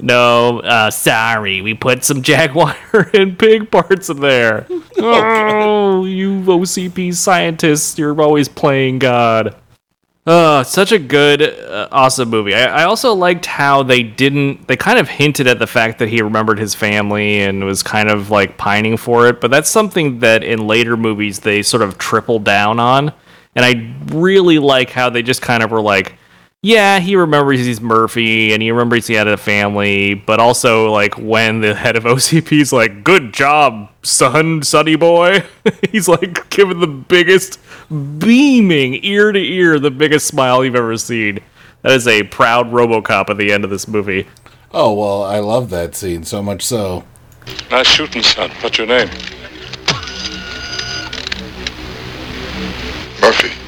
No, uh, sorry, we put some <laughs> jaguar and pig parts in there. <laughs> oh, you OCP scientists, you're always playing God. Uh, such a good, uh, awesome movie. I, I also liked how they didn't, they kind of hinted at the fact that he remembered his family and was kind of like pining for it, but that's something that in later movies they sort of triple down on. And I really like how they just kind of were like, yeah, he remembers he's Murphy and he remembers he had a family, but also like when the head of <laughs> OCP's like, "Good job, son, sonny boy," <laughs> he's like giving the biggest beaming ear to ear, the biggest smile you've ever seen. That is a proud RoboCop at the end of this movie. Oh well, I love that scene so much so. Nice shooting, son. What's your name? Murphy.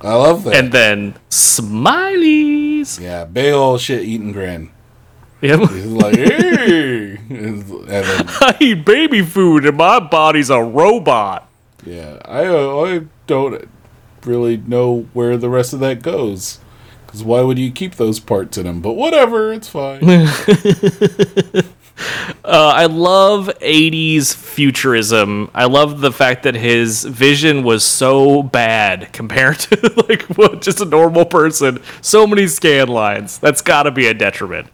I love that. And then smileys. yeah, big old shit eating grin. Yep. He's like, <laughs> hey, and then <laughs> I eat baby food and my body's a robot. Yeah, I uh, I don't really know where the rest of that goes. Because why would you keep those parts in him? But whatever, it's fine. <laughs> <laughs> Uh, I love 80s futurism. I love the fact that his vision was so bad compared <laughs> to like what just a normal person. So many scan lines. That's got to be a detriment.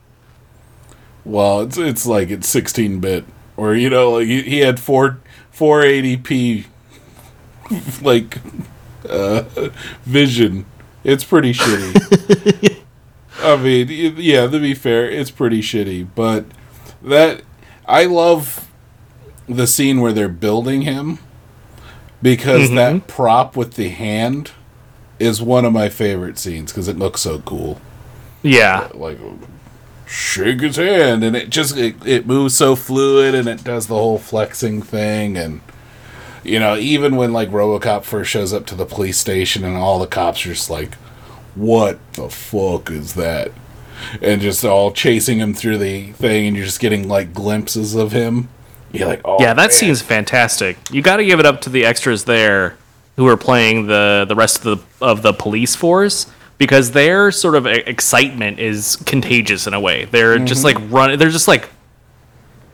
well, it's it's like it's 16 bit, or you know, like he, he had four 480p <laughs> like uh, vision. It's pretty shitty. I mean, yeah, to be fair, it's pretty shitty, but that I love the scene where they're building him because mm-hmm. that prop with the hand is one of my favorite scenes because it looks so cool. Yeah. Uh, like shake his hand and it just it, it moves so fluid and it does the whole flexing thing and you know even when like RoboCop first shows up to the police station and all the cops are just like what the fuck is that and just all chasing him through the thing and you're just getting like glimpses of him you're like oh Yeah, that man. scene's fantastic. You got to give it up to the extras there who are playing the the rest of the of the police force because their sort of excitement is contagious in a way. They're just mm-hmm. like running. They're just like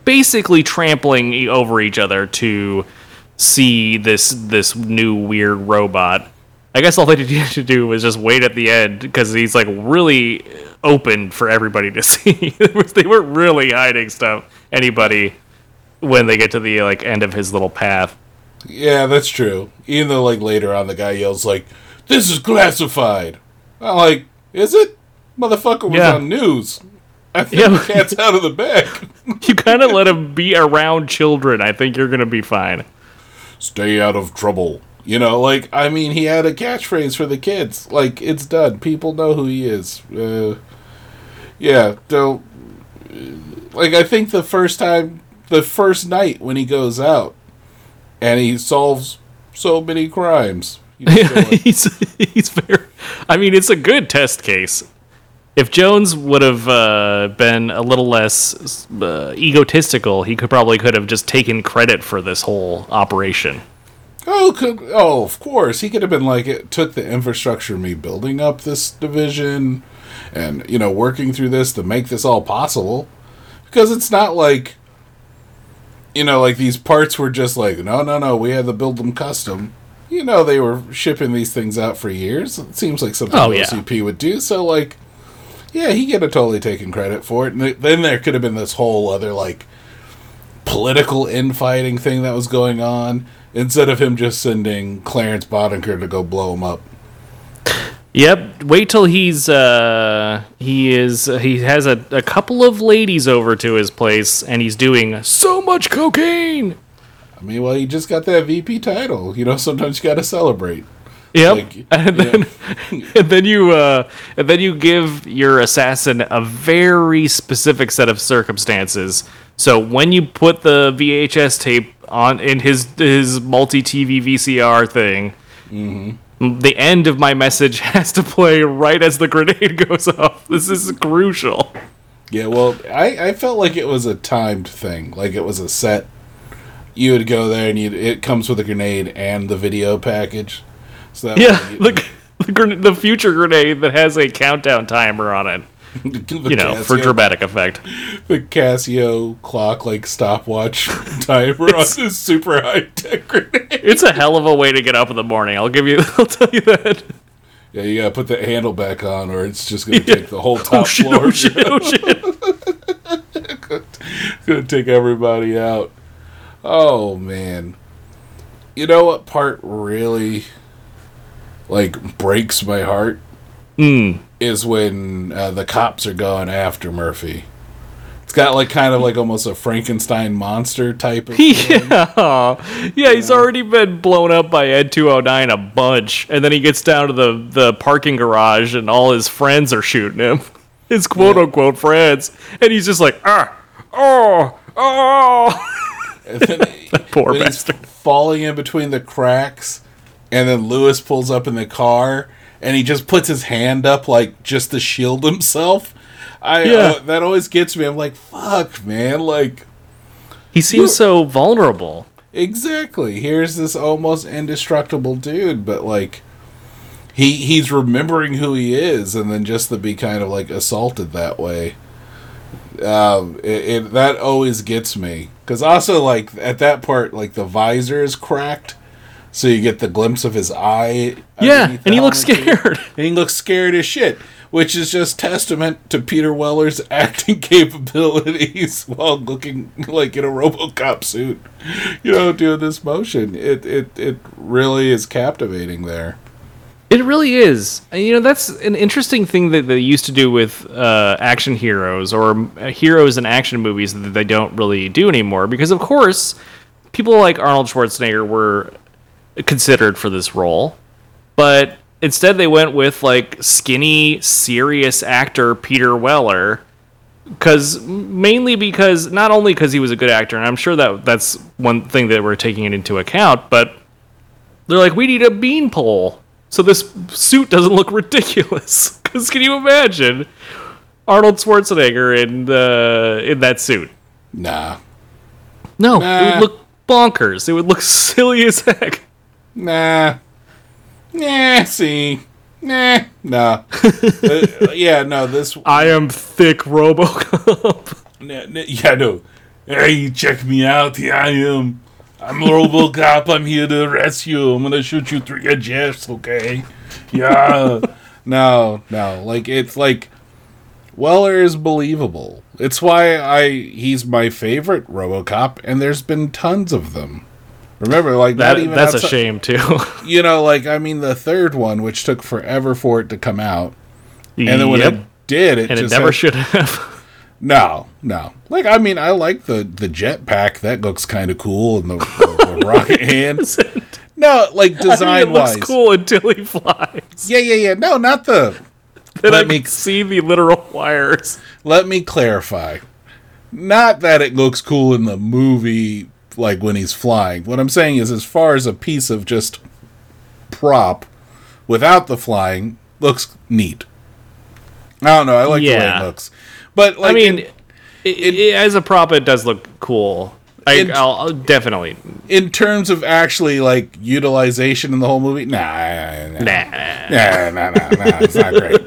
basically trampling over each other to see this this new weird robot. I guess all they <laughs> needed to do was just wait at the end because he's like really open for everybody to <laughs> see. they weren't really hiding stuff anybody when they get to the like end of his little path. Yeah, that's true. Even though, like, later on, the guy yells, like, this is classified. I'm like, is it? Motherfucker was Yeah. on news. I think Yeah. the cat's out of the bag. <laughs> You kind of let him be around children. I think you're gonna be fine. Stay out of trouble. You know, like, I mean, he had a catchphrase for the kids. Like, it's done. People know who he is. Uh, yeah, don't. Like, I think the first time, the first night when he goes out and he solves so many crimes. he's <laughs> still he's he's very. I mean, it's a good test case. If Jones would have uh, been a little less uh, egotistical, he could probably could have just taken credit for this whole operation. Oh, could, oh, of course. He could have been like, it took the infrastructure of me building up this division and, you know, working through this to make this all possible. Because it's not like, you know, like these parts were just like, no, no, no, we had to build them custom. You know, they were shipping these things out for years. It seems like something Oh, yeah. OCP would do. So, like, yeah, he could have totally taken credit for it. And th- then there could have been this whole other, like, political infighting thing that was going on instead of him just sending Clarence Boddicker to go blow him up. Yep. Wait till he's uh he is he has a, a couple of ladies over to his place and he's doing so much cocaine. I mean, well, he just got that VP title. You know, sometimes you got to celebrate. Yep. Like, <laughs> and then and then you uh and then you give your assassin a very specific set of circumstances. So when you put the VHS tape on in his his multi TV VCR thing, mm-hmm. the end of my message <laughs> has to play right as the grenade <laughs> goes off. This is crucial. Yeah, well, I, I felt like it was a timed thing. Like it was a set. You would go there and you it comes with a grenade and the video package. So that Yeah, you- <laughs> the the, the future grenade that has a countdown timer on it. You know, for dramatic effect. the Casio clock like stopwatch <laughs> timer on this super high tech grenade. It's a hell of a way to get up in the morning. I'll give you. <laughs> I'll tell you that. Yeah, you gotta put the handle back on, or it's just gonna take the whole top Oh shit! floor. Oh shit! Oh shit! gonna take everybody out. Oh man. You know what part really like breaks my heart Hmm. is when uh, the cops are going after Murphy. It's got like kind of like almost a Frankenstein monster type of <laughs> Yeah, yeah. He's already been blown up by Ed two hundred nine a bunch, and then he gets down to the the parking garage, and all his friends are shooting him. <laughs> His quote unquote friends, and he's just like, ah, oh, oh. And then <laughs> Poor when he's bastard. falling in between the cracks, and then Lewis pulls up in the car, and he just puts his hand up like just to shield himself. I Yeah. uh, that always gets me. I'm like, fuck, man, like. He seems so vulnerable. Exactly. Here's this almost indestructible dude, but like he he's remembering who he is, and then just to be kind of like assaulted that way. Um, it, it that always gets me because also like at that part, like the visor is cracked, so you get the glimpse of his eye. Yeah, and he looks scared. <laughs> And he looks scared as shit, which is just testament to Peter Weller's <laughs> acting capabilities <laughs> while looking like in a RoboCop suit. You know, doing this motion. It it it really is captivating there. It really is. And, You know, that's an interesting thing that they used to do with uh, action heroes or uh, heroes in action movies that they don't really do anymore. Because, of course, people like Arnold Schwarzenegger were considered for this role, but instead they went with like skinny, serious actor Peter Weller. Because mainly because not only because he was a good actor, and I'm sure that that's one thing that we're taking it into account, but they're like, we need a beanpole so this suit doesn't look ridiculous. <laughs> Because can you imagine Arnold Schwarzenegger in the in that suit? Nah, No, it would look bonkers. It would look <laughs> silly as heck. Nah, nah. See, nah, nah. <laughs> Uh, yeah, no. This <laughs> I am thick RoboCop. <laughs> N- n- yeah, no. Hey, check me out. Here I am. I'm RoboCop. I'm here to arrest you. I'm gonna shoot you through your chest, okay? Yeah. no, no. Like it's like Weller is believable. It's why I he's my favorite RoboCop, and there's been tons of them. Remember, like not That, even that's a shame too. <laughs> You know, like I mean, the third one, which took forever for it to come out, and then when Yep. it did, it and it never had- should have. <laughs> no, no. Like I mean, I like the the jetpack. That looks kind of cool, and the, the, the rocket <laughs> hands. No, like I mean, design it looks wise. cool until he flies. Yeah, yeah, yeah. No, not the. Then Let I me- see the literal wires. Let me clarify. Not that it looks cool in the movie, like when he's flying. What I'm saying is, as far as a piece of just prop without the flying, looks neat. I don't know. I like the way it looks, but like I mean, it- it, it, as a prop, it does look cool. I, in, I'll, I'll definitely. in terms of actually like utilization in the whole movie, nah, nah, nah, Nah. nah, nah, nah, nah, it's not great.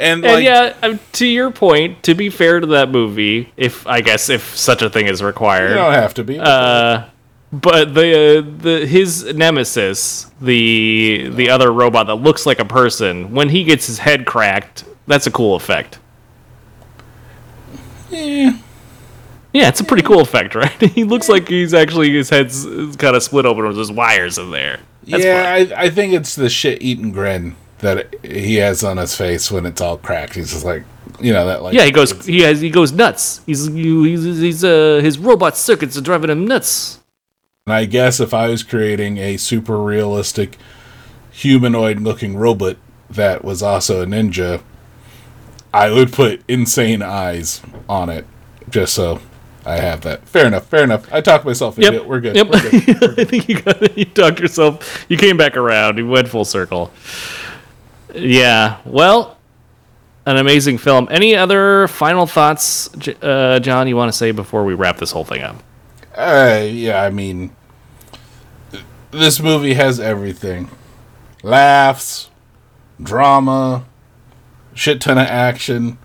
And, And like, yeah, um, to your point, to be fair to that movie, if I guess if such a thing is required, you don't have to be. Uh, but the the his nemesis, the the other robot that looks like a person, when he gets his head cracked, that's a cool effect. Eh. Yeah, it's a pretty cool effect, <laughs> right? he looks like he's actually his head's kind of split open with his wires in there. That's yeah, I, I think it's the shit eating grin that he has on his face when it's all cracked. He's just like, you know, that like. Yeah, he goes he has he goes nuts. He's he's he's uh his robot circuits are driving him nuts. And I guess if I was creating a super realistic humanoid looking robot that was also a ninja, I would put insane eyes on it just so I have that. Fair enough. Fair enough. I talked myself into Yep. it. We're good. Yep. We're good. <laughs> I think you got you talked yourself. You came back around. You went full circle. Yeah. Well, an amazing film. Any other final thoughts, uh, John? You want to say before we wrap this whole thing up? Uh, yeah, I mean, this movie has everything laughs, drama, shit ton of action.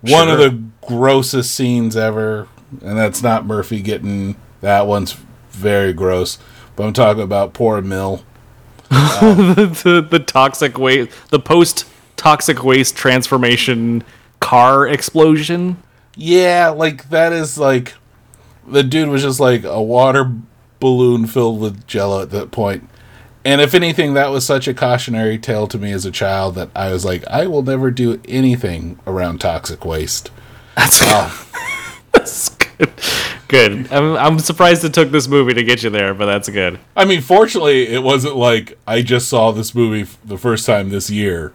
One of the grossest scenes ever, and that's not Murphy getting that one's very gross. But I'm talking about poor Emil. Uh, <laughs> the, the toxic waste, the post toxic waste transformation car explosion. Yeah, like that is like the dude was just like a water balloon filled with jello at that point. And if anything, that was such a cautionary tale to me as a child that I was like, I will never do anything around toxic waste. That's, Oh, <laughs> that's good. Good. I'm, I'm surprised it took this movie to get you there, but that's good. I mean, fortunately, it wasn't like I just saw this movie f- the first time this year,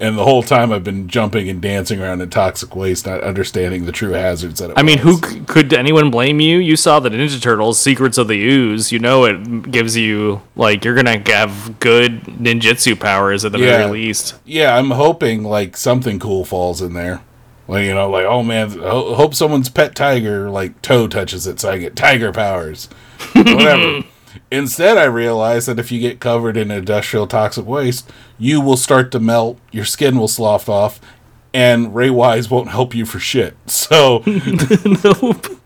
and the whole time I've been jumping and dancing around in toxic waste, not understanding the true hazards that it I mean, who c- could anyone blame you? You saw the Ninja Turtles: Secrets of the Ooze. You know it gives you like you're gonna have good ninjutsu powers at the Yeah. very least. yeah, I'm hoping like something cool falls in there. Like you know, like oh man, ho- hope someone's pet tiger like toe touches it, so I get tiger powers. <laughs> Whatever. Instead, I realized that if you get covered in industrial toxic waste, you will start to melt, your skin will slough off, and Ray Wise won't help you for shit. So <laughs> nope. <laughs>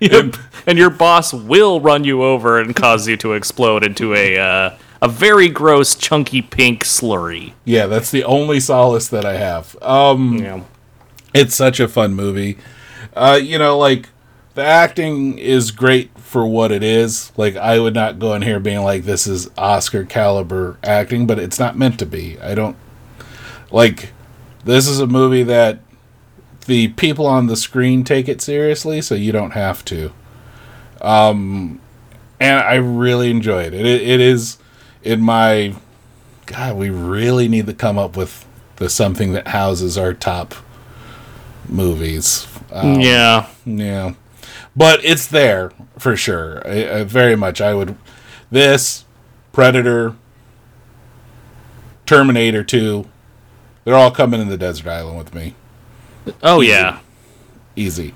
Yep. And your boss will run you over and cause you to explode into a uh, a very gross, chunky pink slurry. yeah, that's the only solace that I have. Um, Yeah. It's such a fun movie. Uh, you know, like the acting is great for what it is. Like I would not go in here being like this is Oscar caliber acting, but it's not meant to be. I don't like this is a movie that the people on the screen take it seriously, so you don't have to. Um and I really enjoy it. It it is in my God, we really need to come up with the something that houses our top movies. Um, yeah. yeah, but it's there for sure. I, I very much. I would this Predator, Terminator Two. They're all coming in the desert island with me. Oh yeah. Easy.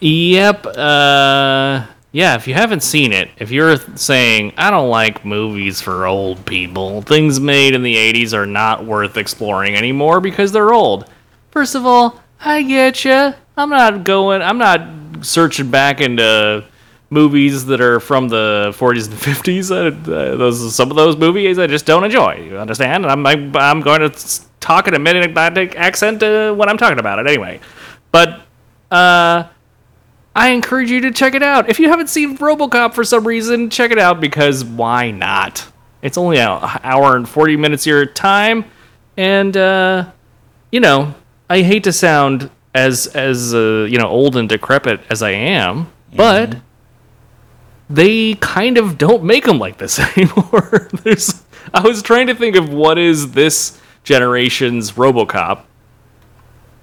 Yep. Uh, yeah. If you haven't seen it, if you're saying I don't like movies for old people, things made in the '80s are not worth exploring anymore because they're old. First of all, I get you. I'm not going. I'm not searching back into movies that are from the 40s and 50s. Uh, those some of those movies I just don't enjoy. You understand? And I'm I'm going to talk in a mid-Atlantic accent uh, when I'm talking about it anyway. But uh, I encourage you to check it out. If you haven't seen RoboCop for some reason, check it out because why not? It's only an hour and 40 minutes of your time, and uh, you know, I hate to sound as as uh, you know old and decrepit as I am, but they kind of don't make them like this <laughs> anymore. There's I was trying to think of what is this generation's RoboCop.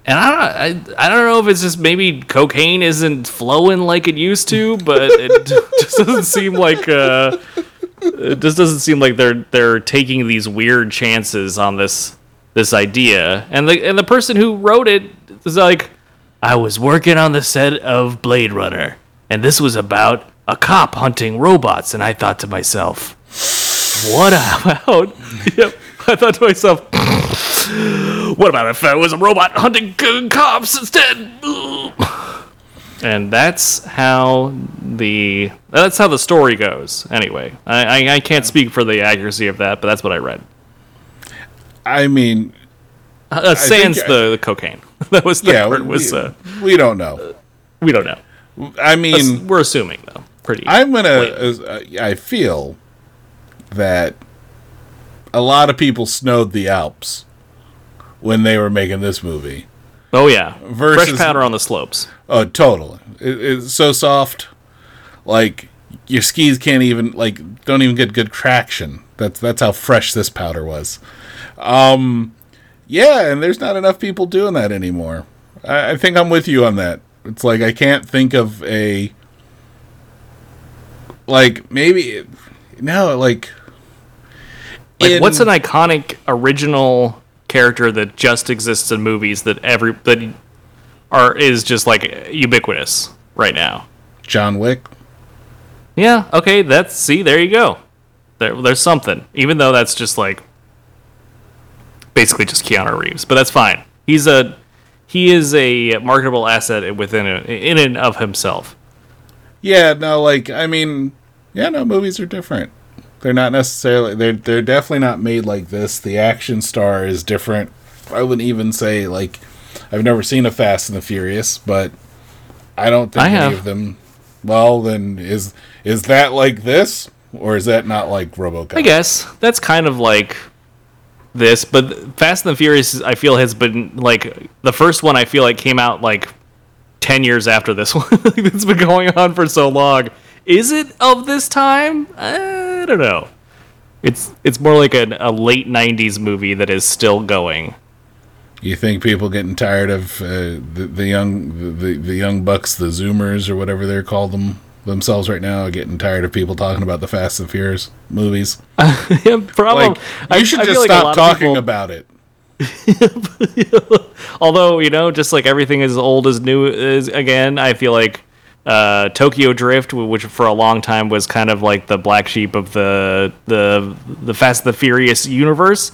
And I don't, I, I don't know if it's just maybe cocaine isn't flowing like it used to, but it <laughs> just doesn't seem like uh, it just doesn't seem like they're they're taking these weird chances on this this idea. And the and the person who wrote it is like, I was working on the set of Blade Runner, and this was about a cop hunting robots, and I thought to myself, what about? <laughs> Yep, I thought to myself, <laughs> what about if I was a robot hunting cops instead? <laughs> And that's how the that's how the story goes. Anyway, I, I, I can't speak for the accuracy of that, but that's what I read. I mean, Uh, sans think- the, the cocaine. <laughs> That was the yeah, part we, was uh, we don't know. we don't know. I mean, We're assuming though. Pretty. I'm gonna. Uh, I feel that a lot of people snowed the Alps when they were making this movie. oh yeah, versus- fresh powder on the slopes. Oh, totally. It, it's so soft. Like your skis can't even like don't even get good traction. That's that's how fresh this powder was. Um, yeah, and there's not enough people doing that anymore. I, I think I'm with you on that. It's like I can't think of a like maybe no like. Like, in- what's an iconic original character that just exists in movies that every that are is just like ubiquitous right now? John Wick? Yeah. Okay. That's see. There you go. There, there's something. Even though that's just like basically just Keanu Reeves, but that's fine. He's a he is a marketable asset within a, in and of himself. Yeah, no, like I mean, yeah, no, movies are different. They're not necessarily they're they're definitely not made like this. The action star is different. I wouldn't even say like I've never seen a Fast and the Furious, but I don't think I any have. of them. Well, then is is that like this, or is that not like RoboCop? I guess that's kind of like this, but Fast and the Furious, I feel has been like the first one. I feel like came out like ten years after this <laughs> one. It's been going on for so long. Is it of this time? I don't know. It's it's more like a, a late '90s movie that is still going. You think people getting tired of uh, the, the young the, the young bucks, the Zoomers or whatever they're called them themselves right now, getting tired of people talking about the Fast and Furious movies? <laughs> yeah, probably. Like you should just stop talking about it. <laughs> Although you know, just like everything as old as new is again, I feel like uh, Tokyo Drift, which for a long time was kind of like the black sheep of the the the Fast and the Furious universe.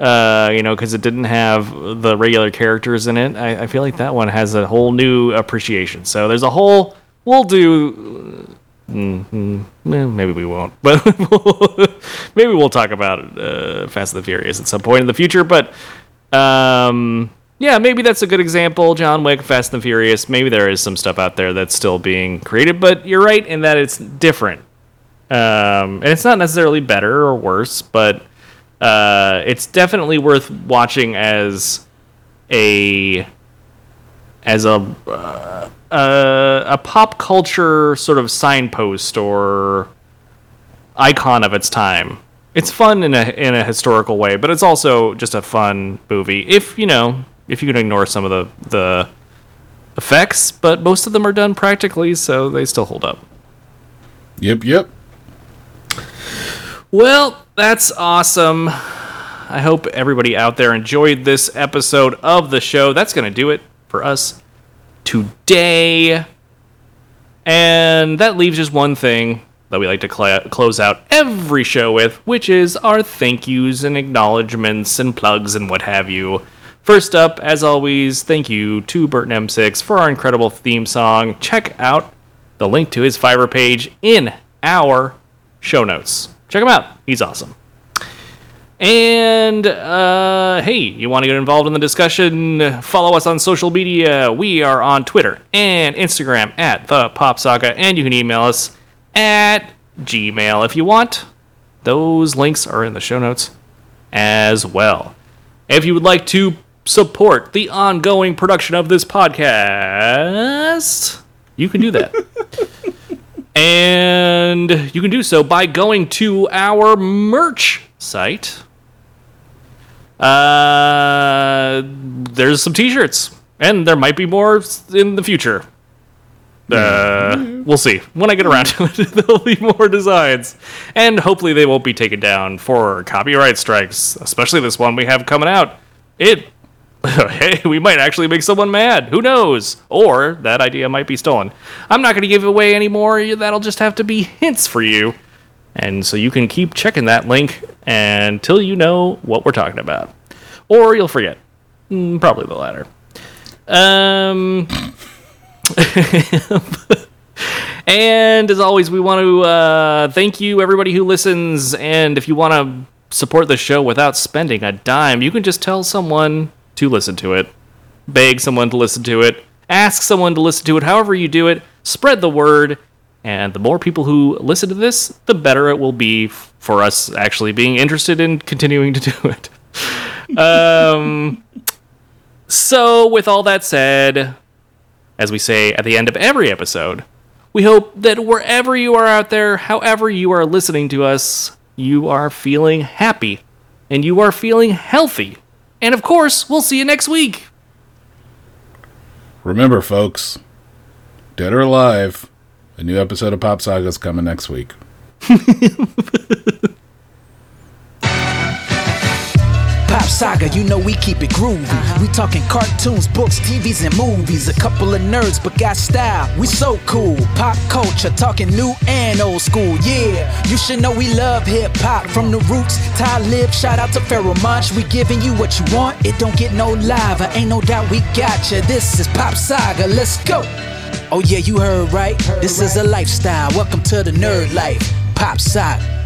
Uh, you know, because it didn't have the regular characters in it. I, I feel like that one has a whole new appreciation. So there's a whole. We'll do. Mm, eh, maybe we won't, <laughs> but maybe we'll talk about uh, Fast and the Furious at some point in the future. But um, yeah, maybe that's a good example. John Wick, Fast and the Furious. Maybe there is some stuff out there that's still being created, but you're right in that it's different. Um, and it's not necessarily better or worse, but uh, it's definitely worth watching as a as a uh, uh, a pop culture sort of signpost or icon of its time. It's fun in a in a historical way, but it's also just a fun movie. If you know, if you can ignore some of the the effects, but most of them are done practically, so they still hold up. Yep, yep. Well, that's awesome. I hope everybody out there enjoyed this episode of the show. That's going to do it for us today. And that leaves just one thing that we like to cla close out every show with, which is our thank yous and acknowledgments and plugs and what have you. First up, as always, thank you to Burton M6 for our incredible theme song. Check out the link to his Fiverr page in our show notes. Check him out. He's awesome. And uh, hey, you want to get involved in the discussion? Follow us on social media. We are on Twitter and Instagram at the Pop Saga, and you can email us at Gmail if you want. Those links are in the show notes as well. If you would like to support the ongoing production of this podcast, you can do that. <laughs> and you can do so by going to our merch site. Uh, there's some t-shirts, and there might be more in the future. Uh, we'll see. When I get around to it, <laughs> there'll be more designs, and hopefully they won't be taken down for copyright strikes. Especially this one we have coming out. It <laughs> hey, we might actually make someone mad. Who knows? Or that idea might be stolen. I'm not going to give away anymore. That'll just have to be hints for you. And so you can keep checking that link until you know what we're talking about. Or you'll forget. Mm, probably the latter. Um. <laughs> and as always, we want to uh, thank you, everybody who listens. And if you want to support the show without spending a dime, you can just tell someone to listen to it, beg someone to listen to it, ask someone to listen to it, however you do it, spread the word. And the more people who listen to this, the better it will be for us actually being interested in continuing to <laughs> do it. um, so, with all that said, as we say at the end of every episode, we hope that wherever you are out there, however you are listening to us, you are feeling happy and you are feeling healthy. And of course, we'll see you next week. Remember, folks, dead or alive, a new episode of Pop Saga is coming next week. <laughs> Pop Saga, you know we keep it groovy. Uh-huh. We talking cartoons, books, TVs, and movies. A couple of nerds, but got style. We so cool. Pop culture, talking new and old school. Yeah, you should know we love hip hop from the roots. Talib, shout out to Pharoahe Monch. We giving you what you want. It don't get no lava. Uh, ain't no doubt we got you. This is Pop Saga. Let's go. Oh yeah, you heard right. This is a lifestyle. Welcome to the nerd life. Pop Saga.